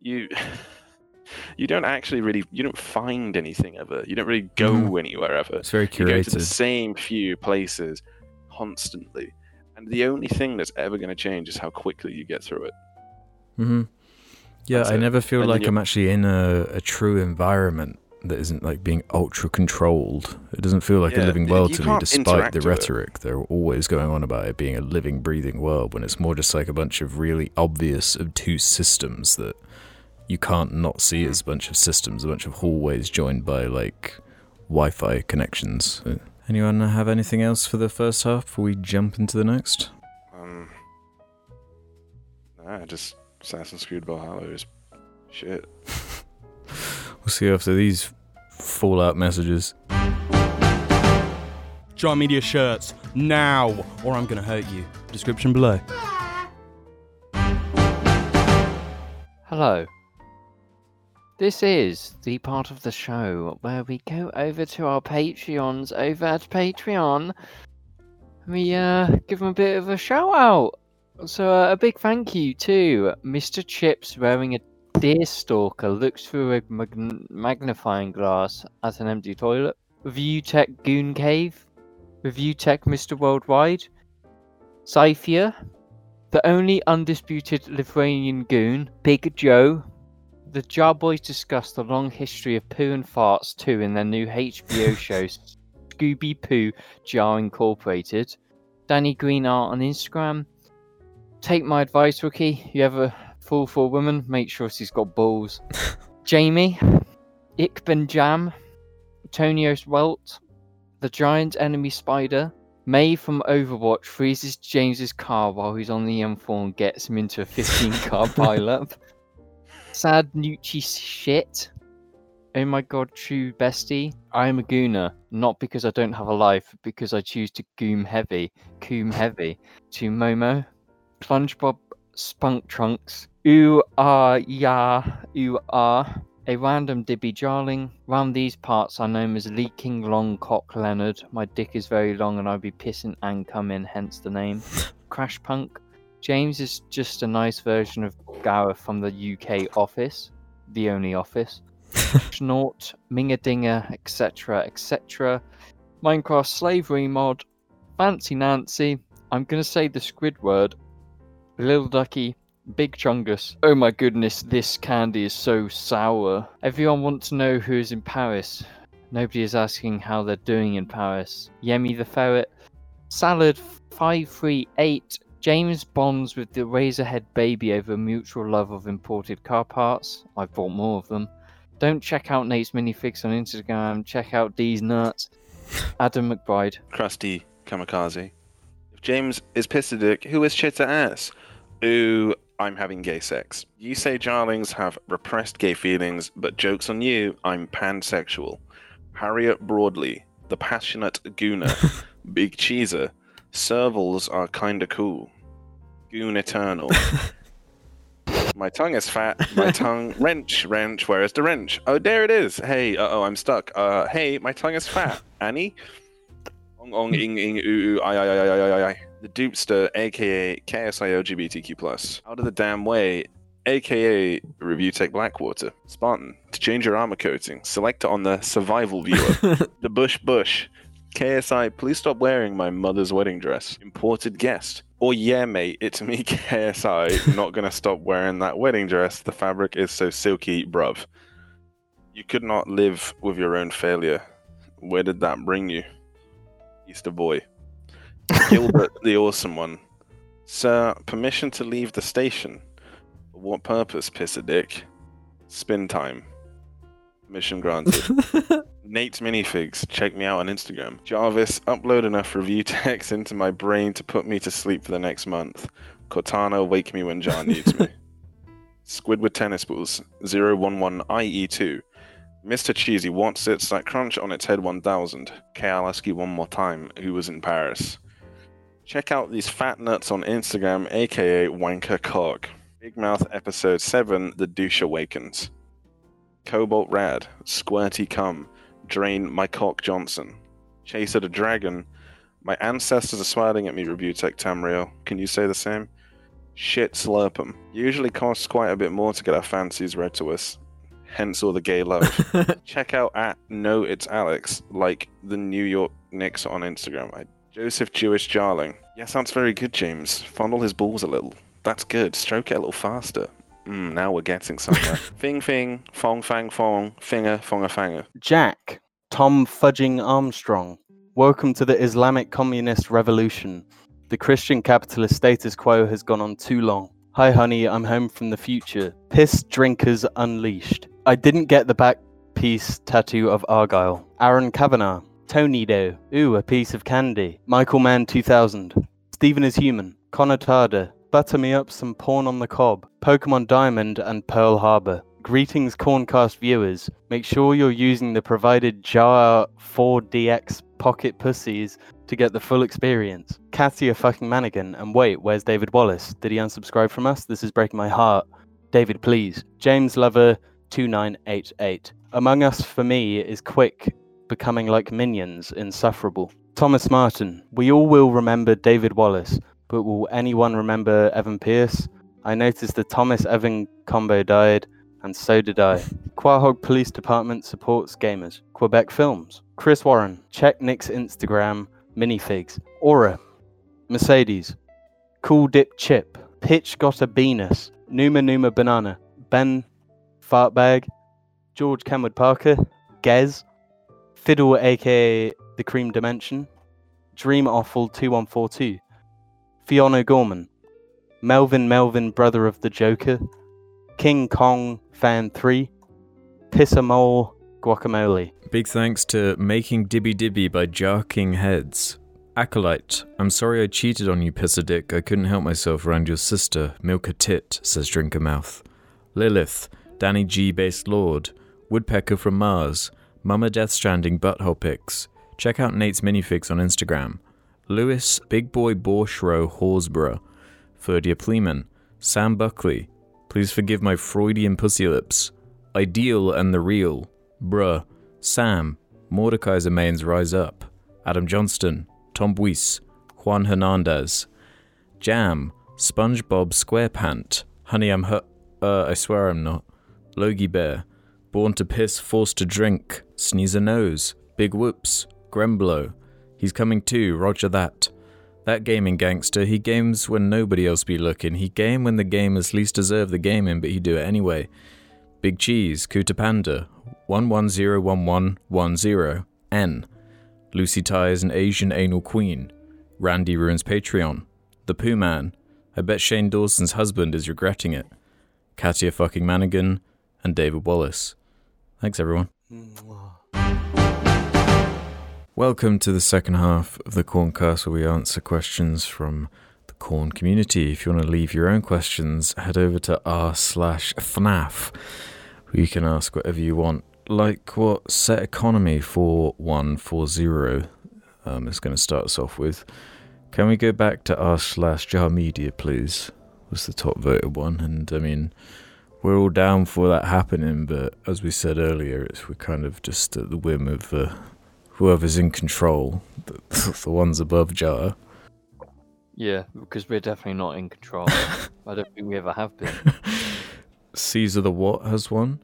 you you don't actually really you don't find anything ever. You don't really go Mhm. anywhere ever. it's very curated. You go to the same few places constantly, and the only thing that's ever going to change is how quickly you get through it. hmm Yeah, That's I it. never feel And like I'm actually in a, a true environment that isn't like being ultra controlled. It doesn't feel like a living world to me, despite the rhetoric they're always going on about it being a living, breathing world when it's more just like a bunch of really obvious, obtuse systems that you can't not see it as a bunch of systems, a bunch of hallways joined by like Wi-Fi connections. Uh, Anyone have anything else for the first half before we jump into the next? Um, nah, just Assassin's Creed Valhalla is shit. We'll see after these Fallout messages. Giant Media shirts now, or I'm gonna hurt you. Description below. Hello. This is the part of the show where we go over to our Patreons over at Patreon. We uh, give them a bit of a shout out. So uh, a big thank you to Mr. Chips wearing a deer stalker looks through a mag- magnifying glass at an empty toilet. Review Tech Goon Cave. Review Tech Mr. Worldwide. Cyphia. The only undisputed Lithuanian goon. Big Joe. The Jar Boys discuss the long history of poo and farts too in their new HBO show Scooby Poo Jar Incorporated. Danny Green Art on Instagram. Take my advice, rookie. You ever fall for a woman, make sure she's got balls. Jamie, Ikben Jam, Tonios Welt, the giant enemy spider, May from Overwatch freezes James's car while he's on the M4 and gets him into a 15 car pileup. Sad Nucci shit. Oh my god, true bestie. I am a gooner, not because I don't have a life, but because I choose to goom heavy. Coom heavy. To Momo. SpongeBob Spunk Trunks. Ooh ah ya ooh ah. A random Dibby Jarling. Round these parts are known as Leaking Long Cock Leonard. My dick is very long and I'd be pissing and coming, hence the name. Crash Punk. James is just a nice version of Gareth from the UK office. The only office. Snort, Mingadinger, etc. etc. Minecraft slavery mod. Fancy Nancy. I'm gonna say the Squidward. Little Ducky. Big Chungus. Oh my goodness, this candy is so sour. Everyone wants to know who is in Paris. Nobody is asking how they're doing in Paris. Yemi the Ferret. Salad 538. James bonds with the Razorhead baby over mutual love of imported car parts. I've bought more of them. Don't check out Nate's minifigs on Instagram. Check out D's nuts. Adam McBride. Krusty Kamikaze. If James is pissed a dick, who is chitter ass? Ooh, I'm having gay sex. You say Jarlings have repressed gay feelings, but joke's on you, I'm pansexual. Harriet Broadley, the passionate gooner, Big Cheeser, servals are kinda cool. Goon eternal. my tongue is fat, my tongue wrench, wrench, where is the wrench? Oh there it is. Hey, uh oh, I'm stuck. Uh hey, my tongue is fat. Annie? Ong ong ing ing ooh ooh I I I I I I the Dupster, aka KSI LGBTQ plus, out of the damn way, aka Review Tech Blackwater, Spartan, to change your armor coating, select on the Survival Viewer, the Bush Bush, KSI, please stop wearing my mother's wedding dress, imported guest, or yeah mate, it's me KSI, not gonna stop wearing that wedding dress, the fabric is so silky, bruv. You could not live with your own failure. Where did that bring you? Easter boy. Gilbert, the awesome one. Sir, permission to leave the station. For what purpose, piss a dick? Spin time. Mission granted. Nate's minifigs, check me out on Instagram. Jarvis, upload enough review text into my brain to put me to sleep for the next month. Cortana, wake me when Jar needs me. Squidward tennis balls, 011IE2. Mr. Cheesy, what sits that crunch on its head 1000? K. I'll ask you one more time, who was in Paris? Check out these fat nuts on Instagram, aka Wanker Cock. Big Mouth Episode 7 The Douche Awakens. Cobalt Rad, Squirty Cum, Drain My Cock Johnson. Chaser the Dragon, My ancestors are smiling at me, Review Tech Tamriel. Can you say the same? Shit Slurp'em. Usually costs quite a bit more to get our fancies read to us. Hence all the gay love. Check out at No It's Alex, like the New York Knicks on Instagram. I Joseph Jewish Jarling. Yeah, sounds very good, James. Fondle his balls a little. That's good. Stroke it a little faster. Mm, now we're getting somewhere. fing fing, fong fang fong, finger fonga fanger. Jack, Tom Fudging Armstrong. Welcome to the Islamic Communist Revolution. The Christian capitalist status quo has gone on too long. Hi, honey, I'm home from the future. Piss drinkers unleashed. I didn't get the back piece tattoo of Argyle. Aaron Kavanagh. Tony Doe. Ooh, a piece of candy. Michael Mann 2000. Stephen is human. Connor Tarder. Butter me up some porn on the cob. Pokemon Diamond and Pearl Harbor. Greetings, Corncast viewers. Make sure you're using the provided Jar 4DX pocket pussies to get the full experience. Katia fucking Manigan. And wait, where's David Wallace? Did he unsubscribe from us? This is breaking my heart. David, please. James Lover 2988. Among Us for me is quick, becoming like minions, insufferable. Thomas Martin. We all will remember David Wallace, but will anyone remember Evan Pierce? I noticed the Thomas Evan combo died, and so did I. Quahog Police Department supports gamers. Quebec Films. Chris Warren. Check Nick's Instagram. Minifigs. Aura. Mercedes. Cool Dip Chip. Pitch got a Venus. Numa Numa Banana. Ben Fartbag. George Kenwood Parker. Gez. Fiddle aka The Cream Dimension. Dream Awful 2142. Fiona Gorman. Melvin Melvin Brother of the Joker. King Kong Fan 3. Pissamole Guacamole. Big thanks to Making Dibby Dibby by Jarking Heads. Acolyte, I'm sorry I cheated on you, piss a dick. I couldn't help myself around your sister. Milk a tit, says Drinker Mouth. Lilith, Danny G based Lord. Woodpecker from Mars. Mama Death Stranding Butthole Pics. Check out Nate's minifigs on Instagram. Lewis, Big Boy Borshro Horsborough. Ferdia Pleeman. Sam Buckley. Please forgive my Freudian pussy lips. Ideal and the Real. Bruh. Sam. Mordekaiser Mains Rise Up. Adam Johnston. Tom Buis. Juan Hernandez. Jam. SpongeBob SquarePant. Honey, I'm hu- Uh, I swear I'm not. Logie Bear. Born to piss, forced to drink. Sneeze a nose. Big whoops. Gremblow. He's coming too, roger that. That gaming gangster, he games when nobody else be looking. He game when the gamers least deserve the gaming, but he do it anyway. Big Cheese, Kuta Panda, 1101110, N. Lucy Ty is an Asian anal queen. Randy ruins Patreon. The Pooh Man. I bet Shane Dawson's husband is regretting it. Katia fucking Manigan, and David Wallace. Thanks, everyone. Welcome to the second half of the Corncast, where we answer questions from the Corn community. If you want to leave your own questions, head over to r slash FNAF, you can ask whatever you want, like what Set Economy 4140 um, is going to start us off with. Can we go back to r slash Jar Media, please? Was the top voted one, and I mean, we're all down for that happening, but as we said earlier, it's we're kind of just at the whim of uh, whoever's in control, the, the ones above Jar. Yeah, because we're definitely not in control. I don't think we ever have been. Caesar the What has won.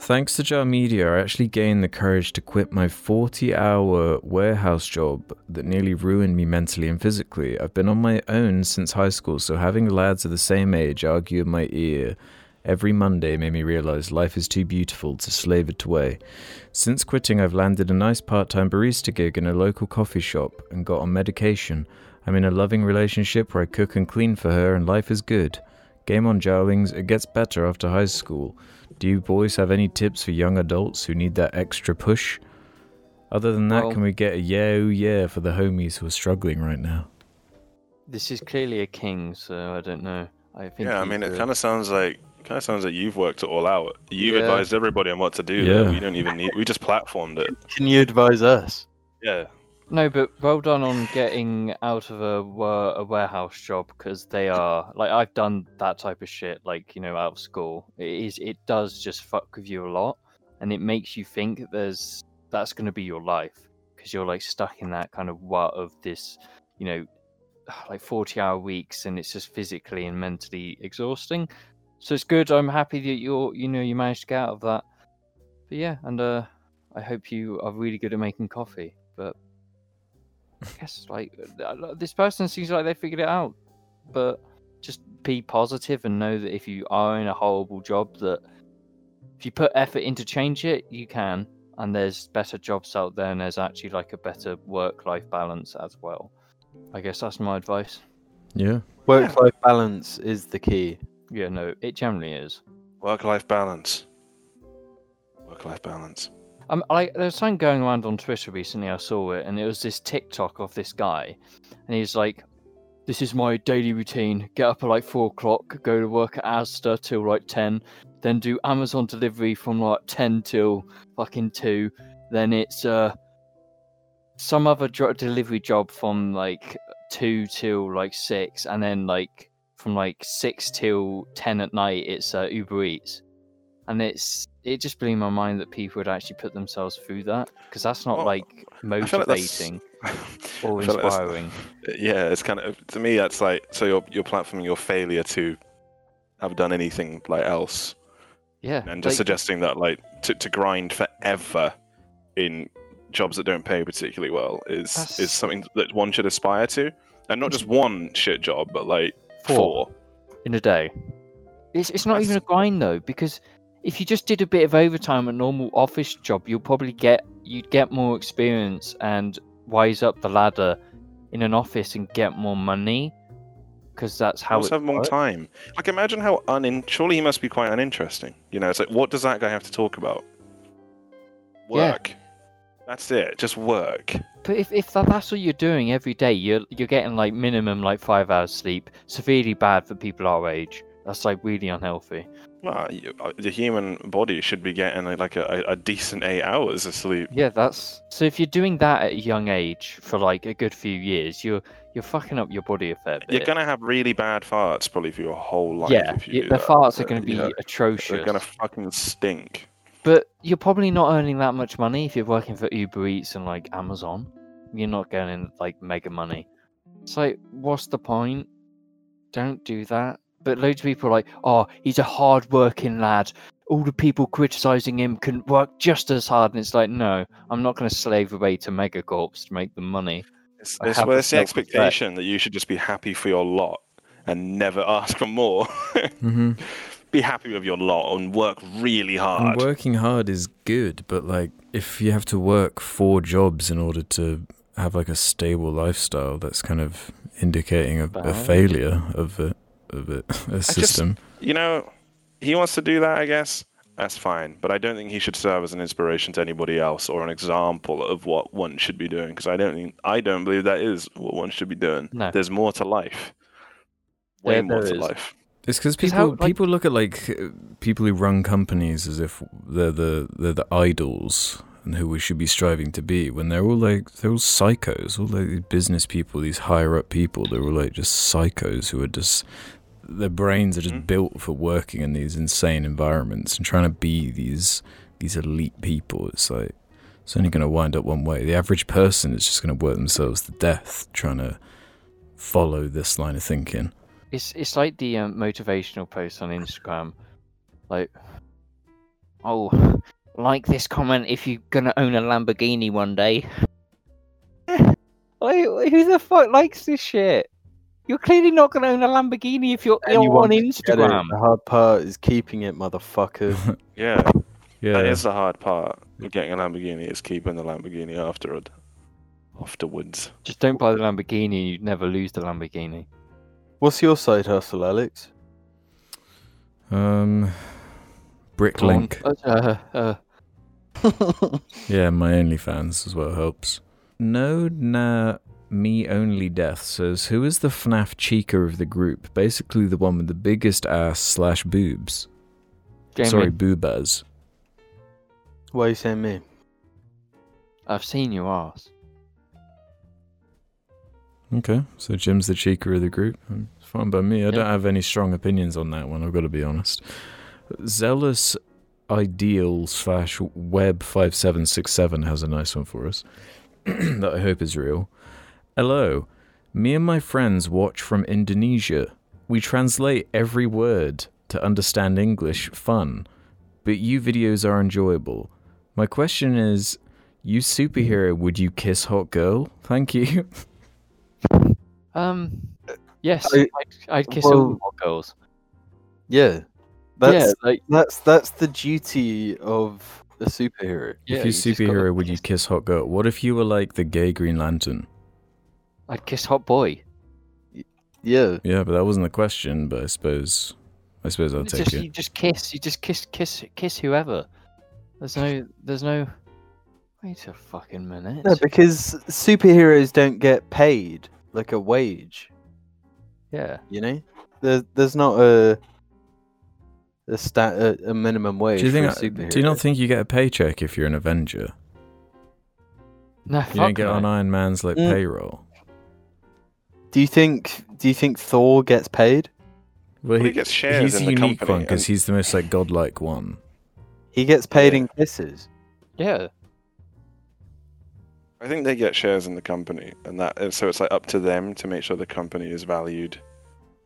Thanks to Jar Media, I actually gained the courage to quit my 40 hour warehouse job that nearly ruined me mentally and physically. I've been on my own since high school, so having lads of the same age argue in my ear every Monday made me realize life is too beautiful to slave it away. Since quitting, I've landed a nice part time barista gig in a local coffee shop and got on medication. I'm in a loving relationship where I cook and clean for her, and life is good. Game on Jarlings, it gets better after high school. Do you boys have any tips for young adults who need that extra push? Other than that, Well- can we get a yeah, oh yeah for the homies who are struggling right now? This is clearly a king, so I don't know. I think. Yeah, I he's mean, it kind of sounds like kind of sounds like you've worked it all out. You've Yeah. advised everybody on what to do. Yeah. Yeah. We don't even need. We just platformed it. Can you advise us? Yeah. No, but well done on getting out of a wa- a warehouse job because they are like I've done that type of shit. Like you know, out of school, it is it does just fuck with you a lot, and it makes you think that there's that's going to be your life because you're like stuck in that kind of what of this, you know, like forty hour weeks, and it's just physically and mentally exhausting. So it's good. I'm happy that you're you know you managed to get out of that. But yeah, and uh, I hope you are really good at making coffee. But I guess like uh, this person seems like they figured it out, but just be positive and know that if you are in a horrible job, that if you put effort into change it, you can. And there's better jobs out there, and there's actually like a better work-life balance as well. I guess that's my advice. Yeah. Work-life balance is the key. Yeah, no, it generally is. Work-life balance. Work-life balance. Um, like there was something going around on Twitter recently. I saw it, and it was this TikTok of this guy, and he's like, "This is my daily routine: get up at like four o'clock, go to work at Asda till like ten, then do Amazon delivery from like ten till fucking two, then it's uh some other dro- delivery job from like two till like six, and then like from like six till ten at night, it's uh, Uber Eats." and it's it just blew my mind that people would actually put themselves through that because that's not Well, like feel like motivating or I feel like inspiring. yeah, it's kind of to me that's like so you're you're platforming your failure to have done anything like else, Yeah, and just like, suggesting that like to, to grind forever in jobs that don't pay particularly well is is something that one should aspire to, and not just one shit job, but like Four. four. in a day. It's it's not That's- even a grind though because if you just did a bit of overtime at a normal office job, you'll probably get you'd get more experience and rise up the ladder in an office and get more money because that's how also have more time. Like imagine how unin. Surely he must be quite uninteresting. You know, it's like what does that guy have to talk about? Yeah. Work. That's it. Just work. But if, if that, that's what you're doing every day, you're you're getting like minimum like five hours sleep. Severely bad for people our age. That's like really unhealthy. Well, uh, the human body should be getting like a, a decent eight hours of sleep. Yeah, that's so. If you're doing that at a young age for like a good few years, you're you're fucking up your body a fair bit. You're gonna have really bad farts probably for your whole life. yeah, if you y- do the that. farts are going to be yeah, atrocious. They're gonna fucking stink. But you're probably not earning that much money if you're working for Uber Eats and like Amazon. You're not getting like mega money. It's like, what's the point? Don't do that. But loads of people are like, oh, he's a hard working lad. All the people criticizing him can work just as hard. And it's like, no, I'm not going to slave away to megacorps to make the money. It's, I it's, well, the it's the self-respect. expectation that you should just be happy for your lot and never ask for more. hmm be happy with your lot and work really And hard. working hard is good, but like if you have to work four jobs in order to have like a stable lifestyle, that's kind of indicating a, a failure of it, of it, a system. You know, he wants to do that, I guess. That's fine, but I don't think he should serve as an inspiration to anybody else or an example of what one should be doing. Because I don't think I don't believe that is what one should be doing. No. There's more to life. Way There- more there to is. life. It's because people how, like- people look at like uh, people who run companies as if they're the they're the idols and who we should be striving to be when they're all like they're all psychos, all like these business people, these higher up people. They're all like just psychos who are just their brains are just Mhm. built for working in these insane environments and trying to be these these elite people. It's like it's only going to wind up one way. The average person is just going to work themselves to death trying to follow this line of thinking. It's it's like the um, motivational post on Instagram, like, oh, like this comment if you're gonna own a Lamborghini one day. like, who the fuck likes this shit? You're clearly not gonna own a Lamborghini if you're, you're on Anyone can get it. Instagram. The hard part is keeping it, motherfucker. Yeah, Yeah, that is the hard part of getting a Lamborghini. Is keeping the Lamborghini afterward, afterwards. Just don't buy the Lamborghini. and You'd never lose the Lamborghini. What's your side hustle, Alex? Um, Bricklink. Uh, uh, Yeah, my OnlyFans as well helps. No, nah, me only death says, who is the FNAF cheeker of the group? Basically, the one with the biggest ass slash boobs. Jamie, Sorry, boobas. Why are you saying me? I've seen your ass. Okay, so Jim's the cheeker of the group. It's fine by me. I don't have any strong opinions on that one. I've got to be honest. Zealous Ideal slash Web five seven six seven has a nice one for us that I hope is real. Hello, me and my friends watch from Indonesia. We translate every word to understand English. Fun, but you videos are enjoyable. My question is, you superhero, would you kiss hot girl? Thank you. Um, yes, I- I, would I'd kiss well- all hot girls. Yeah, that's yeah, like that's that's the duty of a superhero. yeah, if you just gotta superhero, would you kiss- kiss Hot Girl? What if you were like the gay Green Lantern? I'd kiss hot boy. Yeah. Yeah, but that wasn't the question. But I suppose, I suppose I'll It's take just, it. You just kiss. You just kiss, kiss, kiss whoever. There's no. There's no. Wait a fucking minute. No, because superheroes don't get paid like a wage. yeah. You know, there's there's not a a stat a, a minimum wage Do you think? for a superhero. Do you not think you get a paycheck if you're an Avenger? No, You fuck don't get no. on Iron Man's like Mm. payroll. Do you think Do you think Thor gets paid? Well, Well, he gets shares he's in the the unique company, one because and- he's the most like godlike one. He gets paid Yeah. in kisses. Yeah. I think they get shares in the company, and that so it's like up to them to make sure the company is valued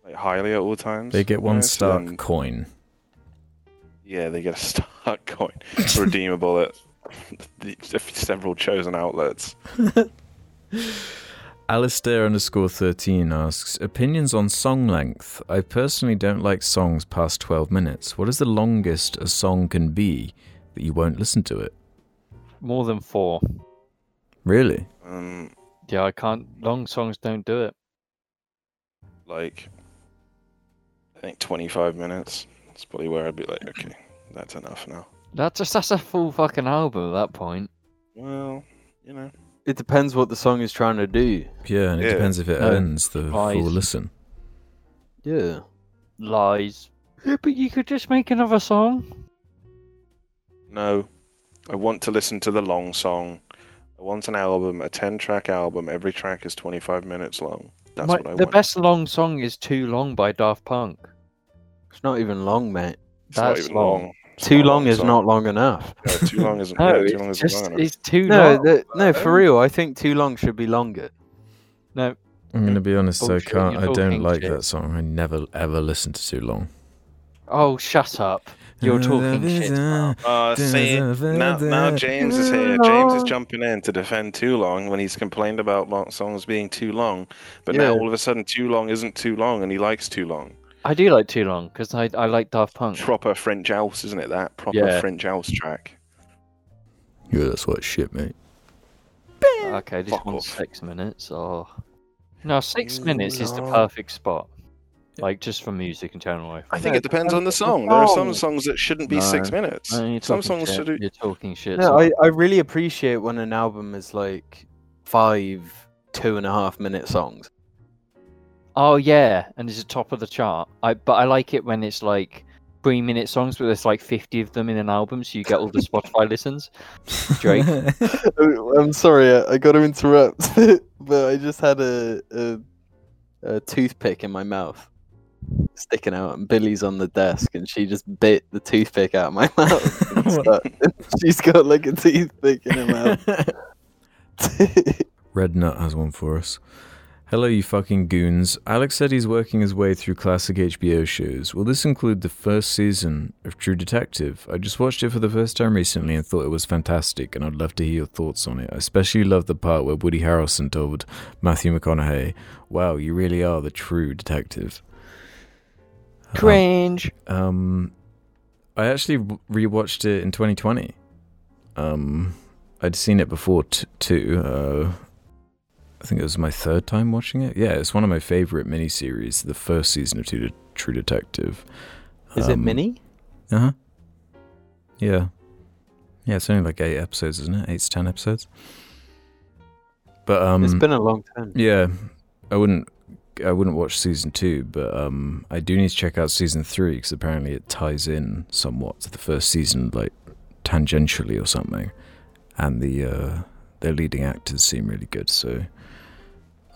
like highly at all times. They get you one know, so Stark then- coin. Yeah, they get a Stark coin redeemable at the, several chosen outlets. Alistair underscore 13 asks Opinions on song length. I personally don't like songs past 12 minutes. What is the longest a song can be that you won't listen to it? More than four. Really? Um, Yeah, I can't. Long songs don't do it. like I think 25 minutes. That's probably where I'd be like, okay, that's enough now. That's just that's a full fucking album at that point. Well, you know, It depends what the song is trying to do. Yeah, and it Yeah. depends if it No. earns the Lies. full listen. Yeah. Lies. Yeah, but you could just make another song. no. I want to listen to the long song. I want an album, a 10-track album. Every track is 25 minutes long. That's My- what I want. the want. best long song is "Too Long" by Daft Punk. It's not even long, mate. It's not that's even long. long. It's Too not a long is not long enough. Yeah, too long isn't. No, yeah, too it's long isn't just long it's too No, long. the, no, for Um, real. I think too long should be longer. No, I'm going to be honest, Bullshit, I can't. you're I don't like shit. that song. I never ever listen to too long. oh shut up! You're talking shit. Now. Uh, see, now, now James is here. James is jumping in to defend Too Long when he's complained about songs being too long. But now all of a sudden, Too Long isn't too long, and he likes Too Long. I do like "Too Long" because I I like Daft Punk. Proper French house, isn't it? That proper Yeah. French house track. Yeah, that's what shit, mate. Ah, okay, this Fuck one's off. six minutes. Oh, no, six Too minutes is the perfect spot. Like just for music in general. I I think. think it depends on the song. There are some songs that shouldn't be six minutes. No, Some songs shit. should. do- You're talking shit. No, I, I really appreciate when an album is like five two and a half minute songs. Oh yeah, and it's the top of the chart. I but I like it when it's like three minute songs, but there's like fifty of them in an album, so you get all the Spotify listens. Drake. I'm sorry, I, I got to interrupt, but I just had a, a a toothpick in my mouth sticking out, and Billy's on the desk, and she just bit the toothpick out of my mouth. She's got like a toothpick in her mouth. Red Nut has one for us. Hello, you fucking goons. Alex said he's working his way through classic HBO shows. Will this include the first season of True Detective? I just watched it for the first time recently and thought it was fantastic, and I'd love to hear your thoughts on it. I especially love the part where Woody Harrelson told Matthew McConaughey, Wow, you really are the true detective. Um, Cringe. um, I actually re- rewatched it in 2020. Um, I'd seen it before t- too. Uh, I think it was my third time watching it. Yeah, it's one of my favorite miniseries. The first season of True, True Detective. Is it Um, mini? Uh huh. Yeah. Yeah, it's only like eight episodes, isn't it? Eight to ten episodes. But um, it's been a long time. yeah, I wouldn't. I wouldn't watch season two, but um, I do need to check out season three because apparently it ties in somewhat to the first season, like tangentially or something. And the uh, their leading actors seem really good, so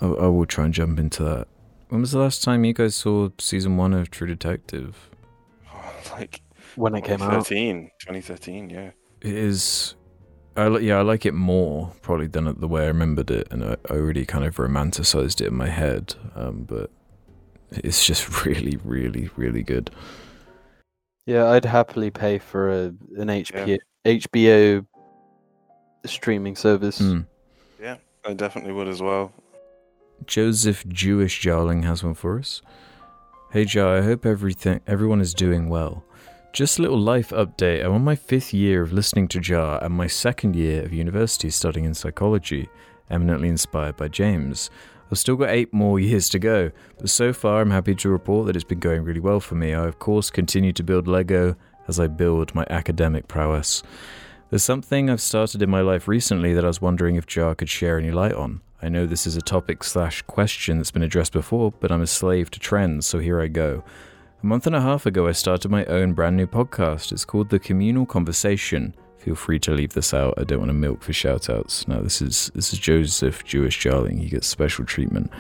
I, I will try and jump into that. When was the last time you guys saw season one of True Detective? like When it came out. 2013, 2013, yeah. It is. I li- yeah, I like it more probably than the way I remembered it, and I, I already kind of romanticized it in my head. Um, but it's just really, really, really good. Yeah, I'd happily pay for a an HBO HBO streaming service. Mm. I definitely would as well. Joseph Jewish Jarling has one for us. Hey Jar, I hope everything everyone is doing well. Just a little life update. I'm on my fifth year of listening to Jar and my second year of university studying in psychology, eminently inspired by James. I've still got eight more years to go, but so far I'm happy to report that it's been going really well for me. I, of course, continue to build Lego as I build my academic prowess. There's something I've started in my life recently that I was wondering if Jar could share any light on. I know this is a topic slash question that's been addressed before, but I'm a slave to trends, so here I go. A month and a half ago, I started my own brand new podcast. It's called The Communal Conversation. Feel free to leave this out. I don't want to milk for shoutouts. No, this is this is Joseph Jewish Jarling. He gets special treatment.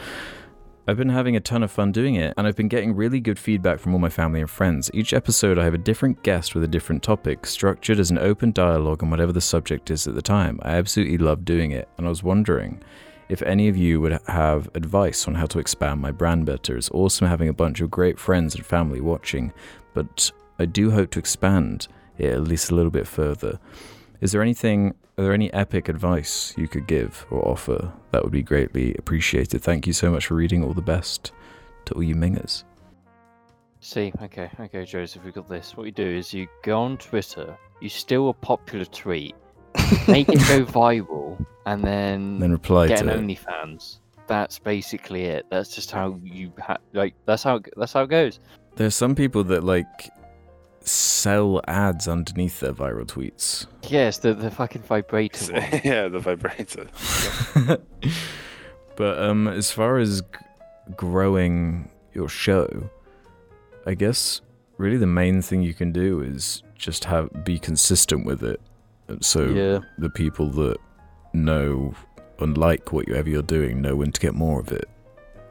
I've been having a ton of fun doing it, and I've been getting really good feedback from all my family and friends. Each episode, I have a different guest with a different topic, structured as an open dialogue on whatever the subject is at the time. I absolutely love doing it, and I was wondering if any of you would have advice on how to expand my brand better. It's awesome having a bunch of great friends and family watching, but I do hope to expand it at least a little bit further. Is there anything, are there any epic advice you could give or offer? That would be greatly appreciated. Thank you so much for reading. All the best to all you mingers. See, okay, okay, Joseph, we got this. What you do is you go on Twitter, you steal a popular tweet, make it go viral, and then, Then reply get to an it. OnlyFans. That's basically it. That's just how you ha- like. That's how. That's how it goes. There's some people that like sell ads underneath their viral tweets. Yes, the the fucking vibrator one. yeah, the vibrator. but um, as far as g- growing your show, I guess really the main thing you can do is just have be consistent with it. So yeah. the people that know and like whatever you're doing know when to get more of it.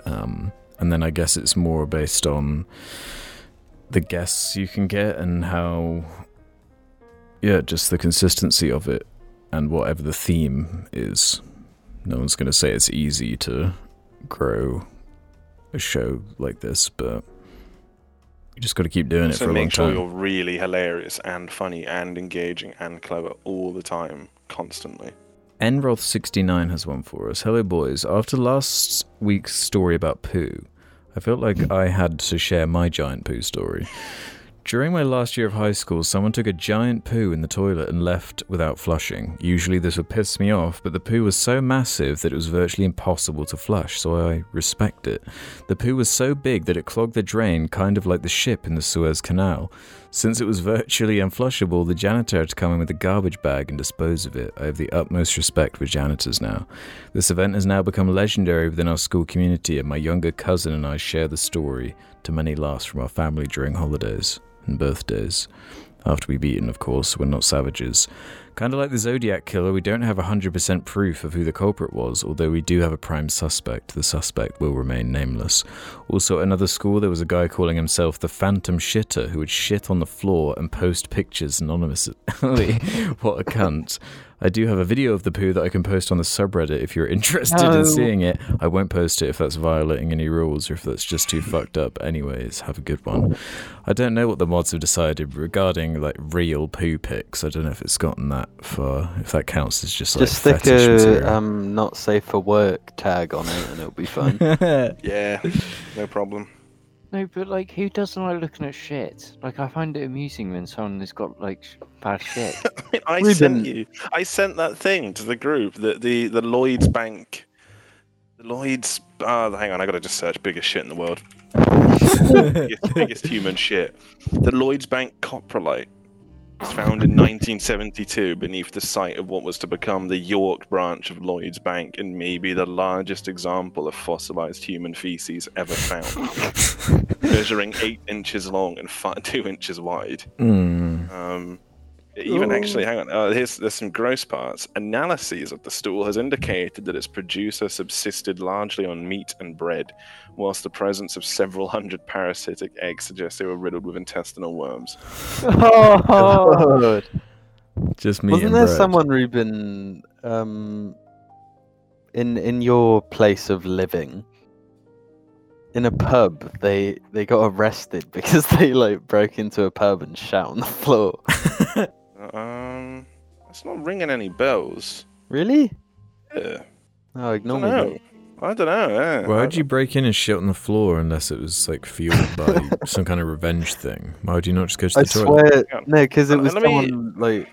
Um, and then I guess it's more based on the guests you can get and how, yeah, just the consistency of it and whatever the theme is. No one's going to say it's easy to grow a show like this, but you just got to keep doing it so for a long make sure time. you're really hilarious and funny and engaging and clever all the time, constantly. Enroth69 has one for us. Hello, boys. After last week's story about poo, I felt like I had to share my giant poo story. During my last year of high school, someone took a giant poo in the toilet and left without flushing. Usually this would piss me off, but the poo was so massive that it was virtually impossible to flush, so I respect it. The poo was so big that it clogged the drain, kind of like the ship in the Suez Canal. Since it was virtually unflushable, the janitor had to come in with a garbage bag and dispose of it. I have the utmost respect for janitors now. This event has now become legendary within our school community, and my younger cousin and I share the story to many laughs from our family during holidays and birthdays. After we've eaten, of course, we're not savages. Kind of like the Zodiac killer, we don't have 100% proof of who the culprit was, although we do have a prime suspect. The suspect will remain nameless. Also, at another school, there was a guy calling himself the Phantom Shitter who would shit on the floor and post pictures anonymously. what a cunt. I do have a video of the poo that I can post on the subreddit if you're interested No. in seeing it. I won't post it if that's violating any rules or if that's just too fucked up. Anyways, have a good one. I don't know what the mods have decided regarding like real poo pics. I don't know if it's gotten that far. If that counts as just like Just stick fetish a material. um, not safe for work tag on it and it'll be fun. Yeah, no problem. No, but like, who doesn't like looking at shit? Like, I find it amusing when someone has got like bad shit. I Ruben. sent you. I sent that thing to the group. The the the Lloyd's Bank. The Lloyd's. Ah, hang on. I gotta just search biggest shit in the world. biggest, biggest human shit. The Lloyd's Bank coprolite was found in 1972 beneath the site of what was to become the York branch of Lloyd's Bank, and maybe the largest example of fossilized human feces ever found, measuring eight inches long and fi- two inches wide. Mm. Um, even actually, hang on. Uh, here's there's some gross parts. Analyses of the stool has indicated that its producer subsisted largely on meat and bread, whilst the presence of several hundred parasitic eggs suggests they were riddled with intestinal worms. oh, God. Just me Wasn't and there bread. someone, Ruben, um, in in your place of living, in a pub? They they got arrested because they like broke into a pub and shat on the floor. Um, it's not ringing any bells. really? Yeah, Oh, ignore Dunno. me. Mate. I don't know. Yeah. Why would you break in and shit on the floor unless it was like fueled by some kind of revenge thing? Why would you not just go to the I toilet? swear, no, because it Uh, was me- someone like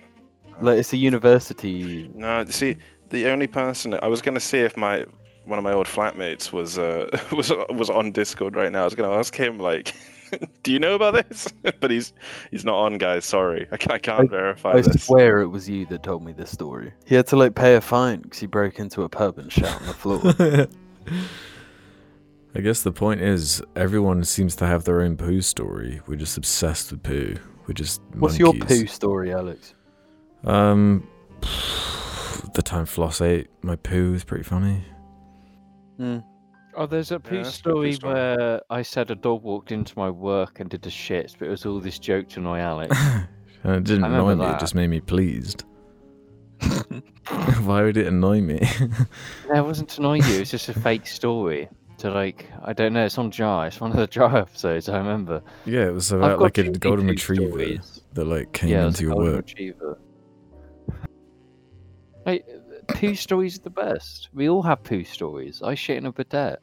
like it's a university. No, see, the only person I was going to see if my one of my old flatmates was uh was was on Discord right now. I was gonna ask him like, do you know about this? but he's he's not on, guys. Sorry, I, I can't verify I this. swear it was you that told me this story. He had to like pay a fine because he broke into a pub and shat on the floor. I guess the point is, everyone seems to have their own poo story. We're just obsessed with poo. We're just What's your poo story, Alex? Um, the time Floss ate my poo was pretty funny. Hmm. Oh, there's a poo that's a good poo story story. where I said a dog walked into my work and did the shits, but it was all this joke to annoy Alex. And it didn't annoy me, it just made me pleased. Why would it annoy me? no, it wasn't to annoy you. It's just a fake story. To like, I don't know. It's on Jar. It's one of the Jar episodes. I remember. yeah, it was about like a golden retriever stories. that like came yeah, into your golden work. retriever. Like, poo stories are the best. We all have poo stories. I shit in a bidet.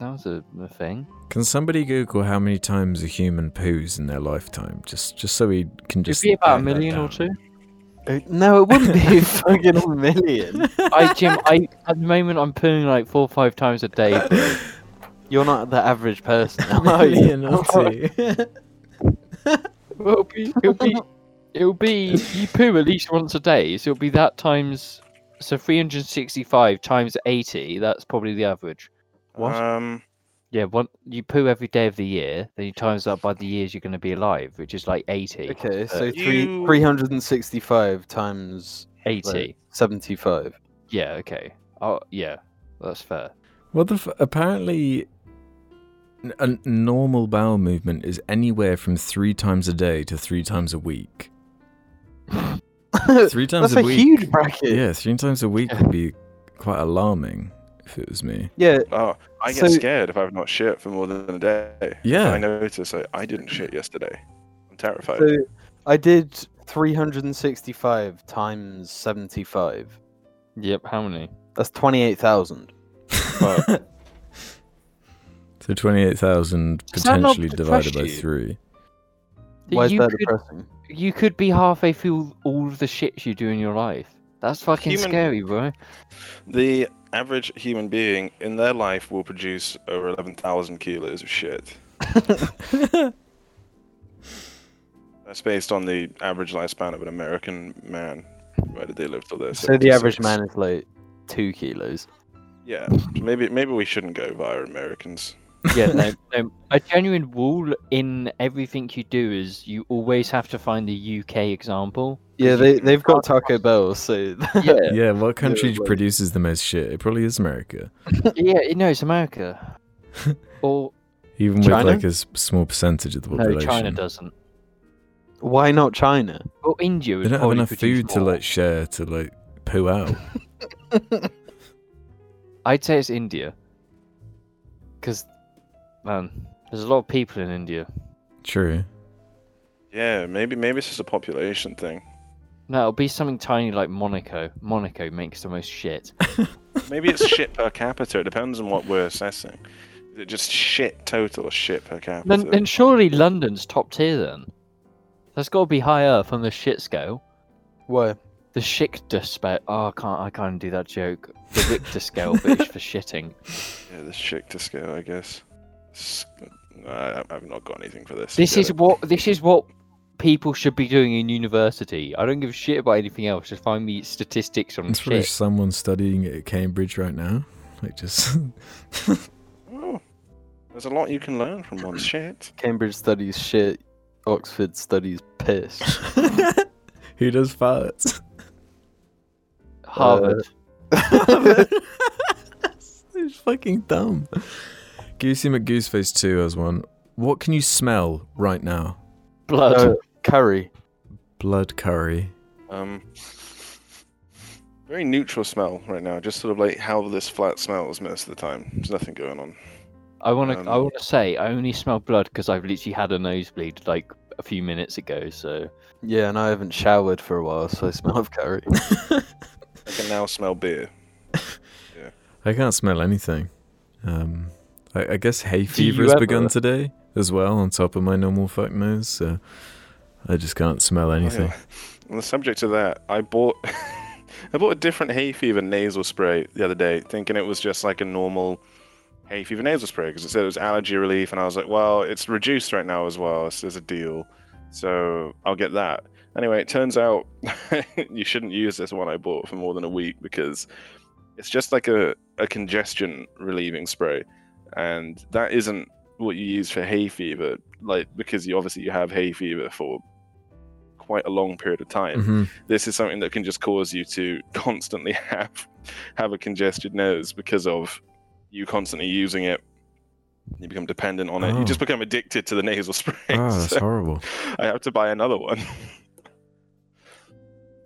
That was a, a thing. Can somebody Google how many times a human poos in their lifetime? Just just so we can It'd just be about a write that million or down. two. Uh, No, it wouldn't be fucking a million. I, Jim, I at the moment I'm pooing like four or five times a day. bro. You're not the average person. A are you? million or two. Well, it'll be, it'll be, it'll be, you poo at least once a day, so it'll be that times, so 365 times 80, that's probably the average. What? Um, Yeah, one, you poo every day of the year, then you times that by the years you're going to be alive, which is like 80. Okay, so three three hundred and sixty-five times 80. like, seventy-five. Yeah, okay. Oh, yeah, that's fair. Well, the? F- apparently, a normal bowel movement is anywhere from three times a day to three times a week. Three times That's a a, week. huge bracket. Yeah, three times a week would be quite alarming if it was me. Yeah, oh, I get So- scared if I've not shit for more than a day. Yeah. I notice I, I didn't shit yesterday. I'm terrified. so I did three hundred and sixty-five times seventy-five. Yep, how many? That's twenty-eight thousand. So twenty-eight thousand Does potentially divided by three. Why is you that could, depressing? You could be halfway through all of the shits you do in your life. That's fucking Human- scary, bro. The average human being in their life will produce over 11,000 kilos of shit. That's based on the average lifespan of an American man. Where did they live till they're So the average 76? man is like two kilos. Yeah, maybe maybe we shouldn't go via Americans. Yeah, no, no, a genuine rule in everything you do is you always have to find the UK example. Yeah, they they've got Taco Bell, so Yeah, Yeah, what country well- produces the most shit? It probably is America. yeah, no, it's America. Or Even China? with like a small percentage of the population. no. China doesn't. why not China? Or India. They don't have enough produce food to like share to like poo out. I'd say it's India. Because, man, there's a lot of people in India. True. Yeah, maybe maybe it's just a population thing. No, it'll be something tiny like Monaco. Monaco makes the most shit. Maybe it's shit per capita. It depends on what we're assessing. Is it just shit total or shit per capita? Then, then surely London's top tier then. That's got to be higher up on the shit scale. Why? The Richter scale. Oh, I can't. I can't do that joke. The Richter scale, but it's for shitting. Yeah, the shit to scale, I guess. S- I, I've not got anything for this. This is it. what. This is what people should be doing in university. I don't give a shit about anything else. Just find me statistics on It's probably shit. someone studying at Cambridge right now. Like just Oh, there's a lot you can learn from one shit. Cambridge studies shit. Oxford studies piss. who does farts? Harvard. Uh, Harvard. it's fucking dumb. Goosey McGooseface 2 has one. What can you smell right now? Blood. Uh, curry. Blood curry. Um, very neutral smell right now. Just sort of like how this flat smells most of the time. There's nothing going on. I want to. I um, want to say I only smell blood because I've literally had a nosebleed like a few minutes ago. So Yeah, and I haven't showered for a while, so I smell of curry. I can now smell beer. Yeah. I can't smell anything. Um, I, I guess hay fever has begun today as well, on top of my normal fuck nose. So I just can't smell Oh, yeah. anything. On the subject of that, I bought I bought a different hay fever nasal spray the other day, thinking it was just like a normal hay fever nasal spray because it said it was allergy relief, and I was like, well, it's reduced right now as well, so there's a deal, so I'll get that. Anyway, it turns out you shouldn't use this one I bought for more than a week because it's just like a, a congestion relieving spray, and that isn't what you use for hay fever, like because you obviously you have hay fever for quite a long period of time. Mhm. This is something that can just cause you to constantly have have a congested nose because of you constantly using it. You become dependent on it. Oh. You just become addicted to the nasal spray. Oh, that's So horrible. I have to buy another one.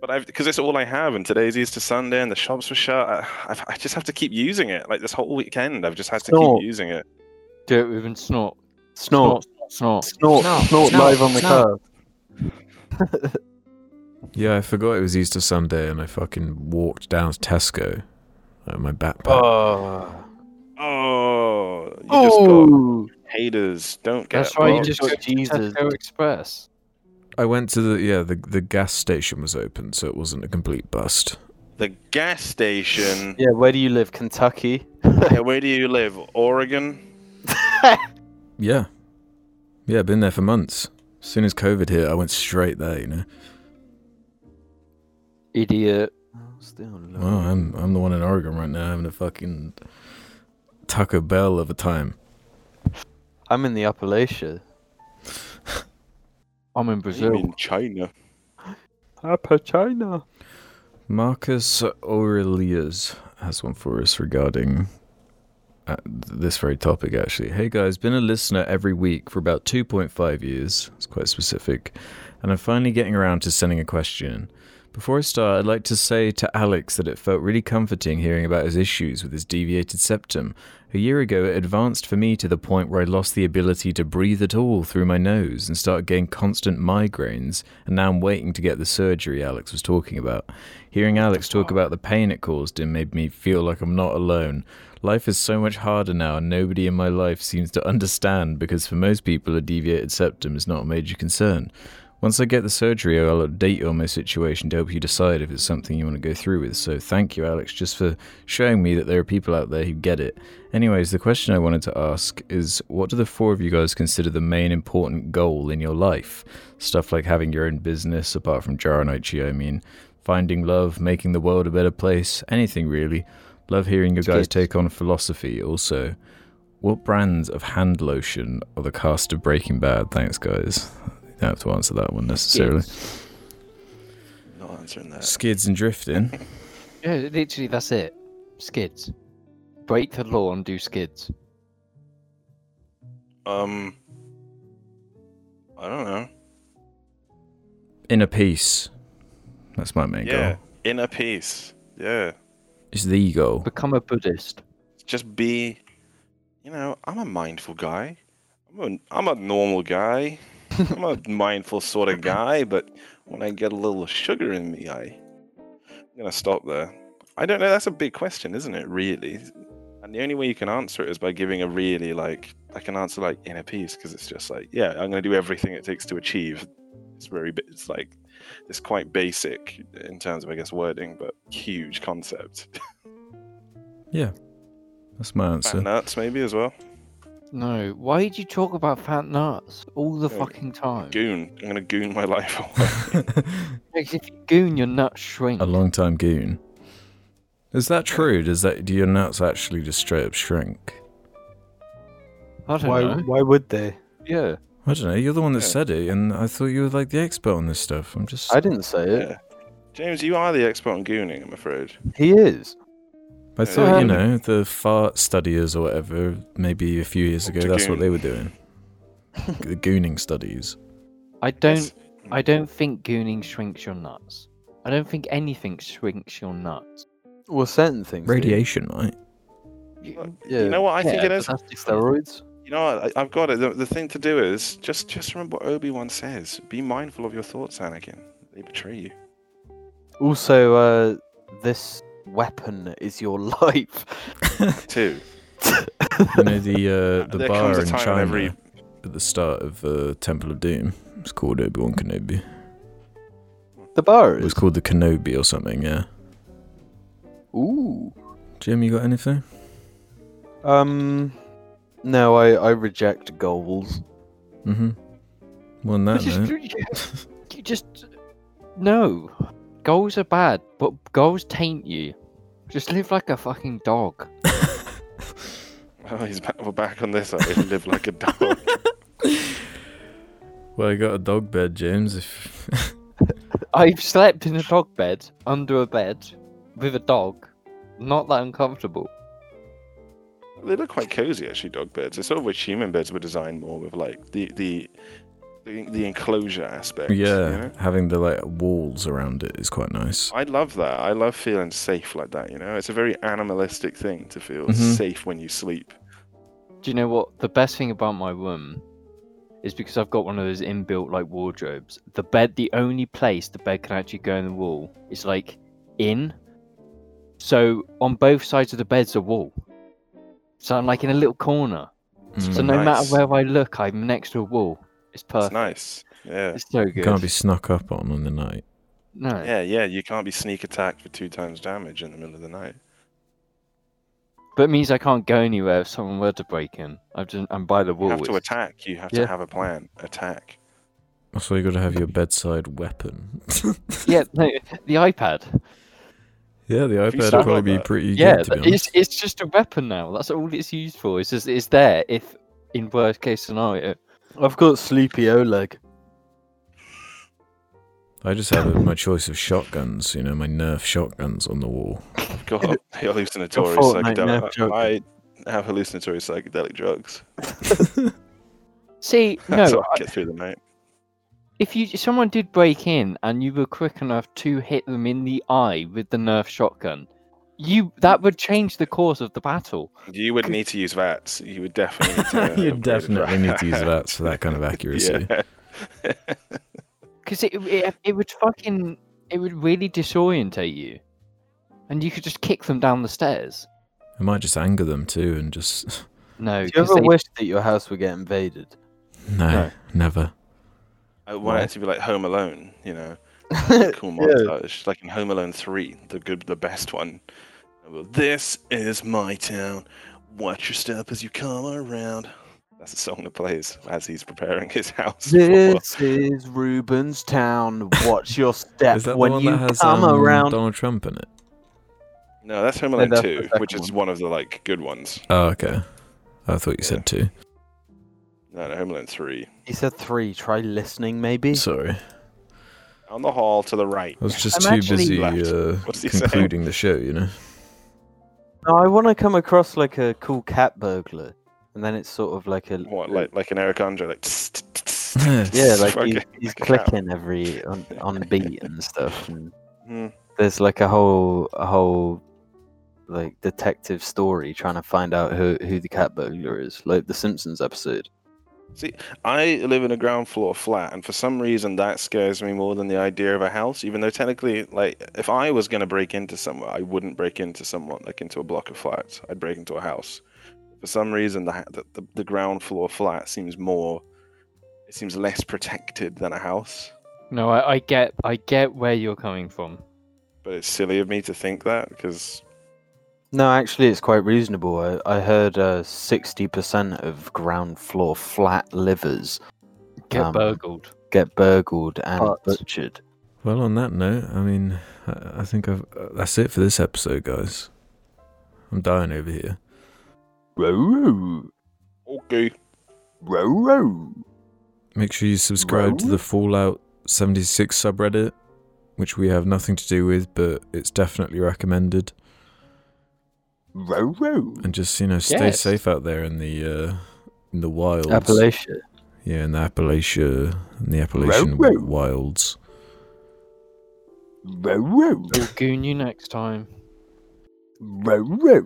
But I've because it's all I have, and today's Easter Sunday, and the shops were shut. I, I've, I just have to keep using it. Like this whole weekend, I've just had to Snort. keep using it. Do it with snort. Snort. Snort. Snort. Snort. Snort, Snort. live on the Snort. curb. Yeah, I forgot it was Easter Sunday and I fucking walked down to Tesco. Like my backpack. Oh. Oh, you just got Oh. haters. Don't get That's why you just Oh, go to Jesus. Tesco Express. I went to the yeah, the the gas station was open, so it wasn't a complete bust. the gas station. Yeah, where do you live? Kentucky? Yeah, where do you live? Oregon. Yeah. Yeah, been there for months. As soon as COVID hit, I went straight there, you know. Idiot. Still Well, I'm I'm the one in Oregon right now having a fucking Taco Bell of a time. I'm in the Appalachia. I'm in You Brazil. in China? Upper China. Marcus Aurelius has one for us regarding uh, this very topic, actually. Hey guys, been a listener every week for about 2.5 years. It's quite specific. And I'm finally getting around to sending a question. Before I start, I'd like to say to Alex that it felt really comforting hearing about his issues with his deviated septum. A year ago, it advanced for me to the point where I lost the ability to breathe at all through my nose and started getting constant migraines, and now I'm waiting to get the surgery Alex was talking about. Hearing Alex talk about the pain it caused him made me feel like I'm not alone. Life is so much harder now, and nobody in my life seems to understand because for most people, a deviated septum is not a major concern. Once I get the surgery, I'll update you on my situation to help you decide if it's something you want to go through with. So thank you, Alex, just for showing me that there are people out there who get it. Anyways, the question I wanted to ask is what do the four of you guys consider the main important goal in your life? Stuff like having your own business, apart from Jaronichi, I mean, finding love, making the world a better place, anything really. Love hearing your guys take on philosophy also. What brands of hand lotion are the cast of Breaking Bad? Thanks, guys. You don't have to answer that one necessarily. Skids. Not answering that. Skids and drifting. Yeah, literally, that's it. Skids. Break the law and do skids. Um, I don't know. Inner peace. That's my main Yeah, goal. inner peace. Yeah, It's the goal. Become a Buddhist. just be. You know, I'm a mindful guy. I'm a, I'm a normal guy. I'm a mindful sort of guy, but when I get a little sugar in me, I, I'm gonna stop there. I don't know. That's a big question, isn't it? Really, and the only way you can answer it is by giving a really like I can answer like inner peace because it's just like yeah, I'm gonna do everything it takes to achieve. It's very it's like it's quite basic in terms of I guess wording, but huge concept. Yeah. That's my answer. nuts maybe as well. No, why did you talk about fat nuts all the Yeah, fucking time? Goon. I'm gonna goon my life away. Because if you goon, your nuts shrink. a long time goon. Is that true? Does that do your nuts actually just straight up shrink? I don't Why, know. why would they? Yeah. I don't know. You're the one that Yeah. said it, and I thought you were like the expert on this stuff. I'm just. I didn't say it. yeah. James, you are the expert on gooning, I'm afraid. He is. I thought you Um, know the fart studiers or whatever. Maybe a few years ago, that's goon. what they were doing. the gooning studies. I don't. Yes. I don't think gooning shrinks your nuts. I don't think anything shrinks your nuts. Well, certain things. do. Radiation, right? You- Yeah. You know what I think it is? but that's different. Steroids. You know what? I, I've got it. The, the thing to do is just just remember what Obi Wan says. Be mindful of your thoughts, Anakin. They betray you. Also, uh, this weapon is your life. Too. you know the uh, the There bar in time China every- at the start of uh, Temple of Doom. It's called Obi Wan Kenobi. The bar It is. was called the Kenobi or something. Yeah. Ooh. Jim, you got anything? Um. No, I I reject goals. Mm-hmm. Well, on that Just- you just no. Goals are bad, but goals taint you. Just live like a fucking dog. Oh, he's back, we're back on this. I live like a dog. well, you got a dog bed, James. If I've slept in a dog bed under a bed with a dog. Not that uncomfortable. they look quite cozy, actually. Dog beds. It's sort of wish human beds were designed more with like the the the, the enclosure aspect. you yeah, know? having the like walls around it is quite nice. I love that. I love feeling safe like that. You know, it's a very animalistic thing to feel Mhm. safe when you sleep. Do you know what? The best thing about my room is because I've got one of those inbuilt like wardrobes. The bed, the only place the bed can actually go in the wall is like in. So on both sides of the bed's a wall. So I'm like in a little corner. So Mm. no Nice. matter where I look, I'm next to a wall. It's It's perfect. nice. Yeah. It's so good. Can't be snuck up on in the night. No. Yeah, yeah. You can't be sneak attacked for two times damage in the middle of the night. But it means I can't go anywhere if someone were to break in. I'm just I'm by the wall. You have to attack. You have Yeah. to have a plan. Attack. That's why you got to have your bedside weapon. Yeah, no, the iPad. yeah, the iPad still would probably be that? pretty Yeah, good. To it's it's just a weapon now. That's all it's used for. It's just it's there if in worst case scenario. I've got Sleepy Oleg. I just have my choice of shotguns. You know, my Nerf shotguns on the wall. I've got hallucinatory psychedelic. joke. I have hallucinatory psychedelic drugs. See, That's no, I get through the night. if you if someone did break in and you were quick enough to hit them in the eye with the Nerf shotgun, you that would change the course of the battle. You would need to use VATS. You would definitely need to. you upgrade definitely need to use VATS. VATS for that kind of accuracy. Yeah. Because it, it it would fucking it would really disorientate you, and you could just kick them down the stairs. It might just anger them too, and just No, Do you ever they- wish that your house would get invaded? no, No. never. I want Why? it to be like Home Alone, you know, cool Yeah. montage, like in Home Alone Three, the good, the best one. Well, This is my town. Watch your step as you come around. That's the song that plays as he's preparing his house. for- This is Ruben's town. Watch your step Is that when the one you that has come um, around. Donald Trump in it? No, that's Home No, Alone that's the Two, second which is one. one of the like good ones. Oh, okay. I thought you Yeah. said two. No, no, Home Alone Three. He said three. Try listening, maybe. Sorry, On the hall to the right. I was just I'm too busy left. uh, What's saying? concluding the show. You know. No, I want to come across like a cool cat burglar, and then it's sort of like a What, like like an Eric Andre, like. yeah, like Fucking he's, he's like a cat. clicking every on, on beat and stuff. And Hmm. there's like a whole a whole like detective story trying to find out who who the cat burglar is, like the Simpsons episode. I live in a ground floor flat, and for some reason that scares me more than the idea of a house. Even though technically, like, if I was gonna break into somewhere, I wouldn't break into someone like into a block of flats. I'd break into a house. For some reason, the the, the, the ground floor flat seems more. It seems less protected than a house. No, I, I get I get where you're coming from. But it's silly of me to think that because No, actually, it's quite reasonable. I, I heard uh, 60% of ground floor flat livers Get Um, burgled. get burgled and But- butchered. Well, on that note, I mean, I, I think I've, uh, that's it for this episode, guys. I'm dying over here. Row, okay, row, row. Make sure you subscribe to the Fallout 76 subreddit, which we have nothing to do with, but it's definitely recommended. Row, row. And just you know, stay Yes. safe out there in the uh, in the wilds. Appalachia. Yeah, in the Appalachia, in the Appalachian row. wilds. Row, row. We'll goon you next time. Row, row.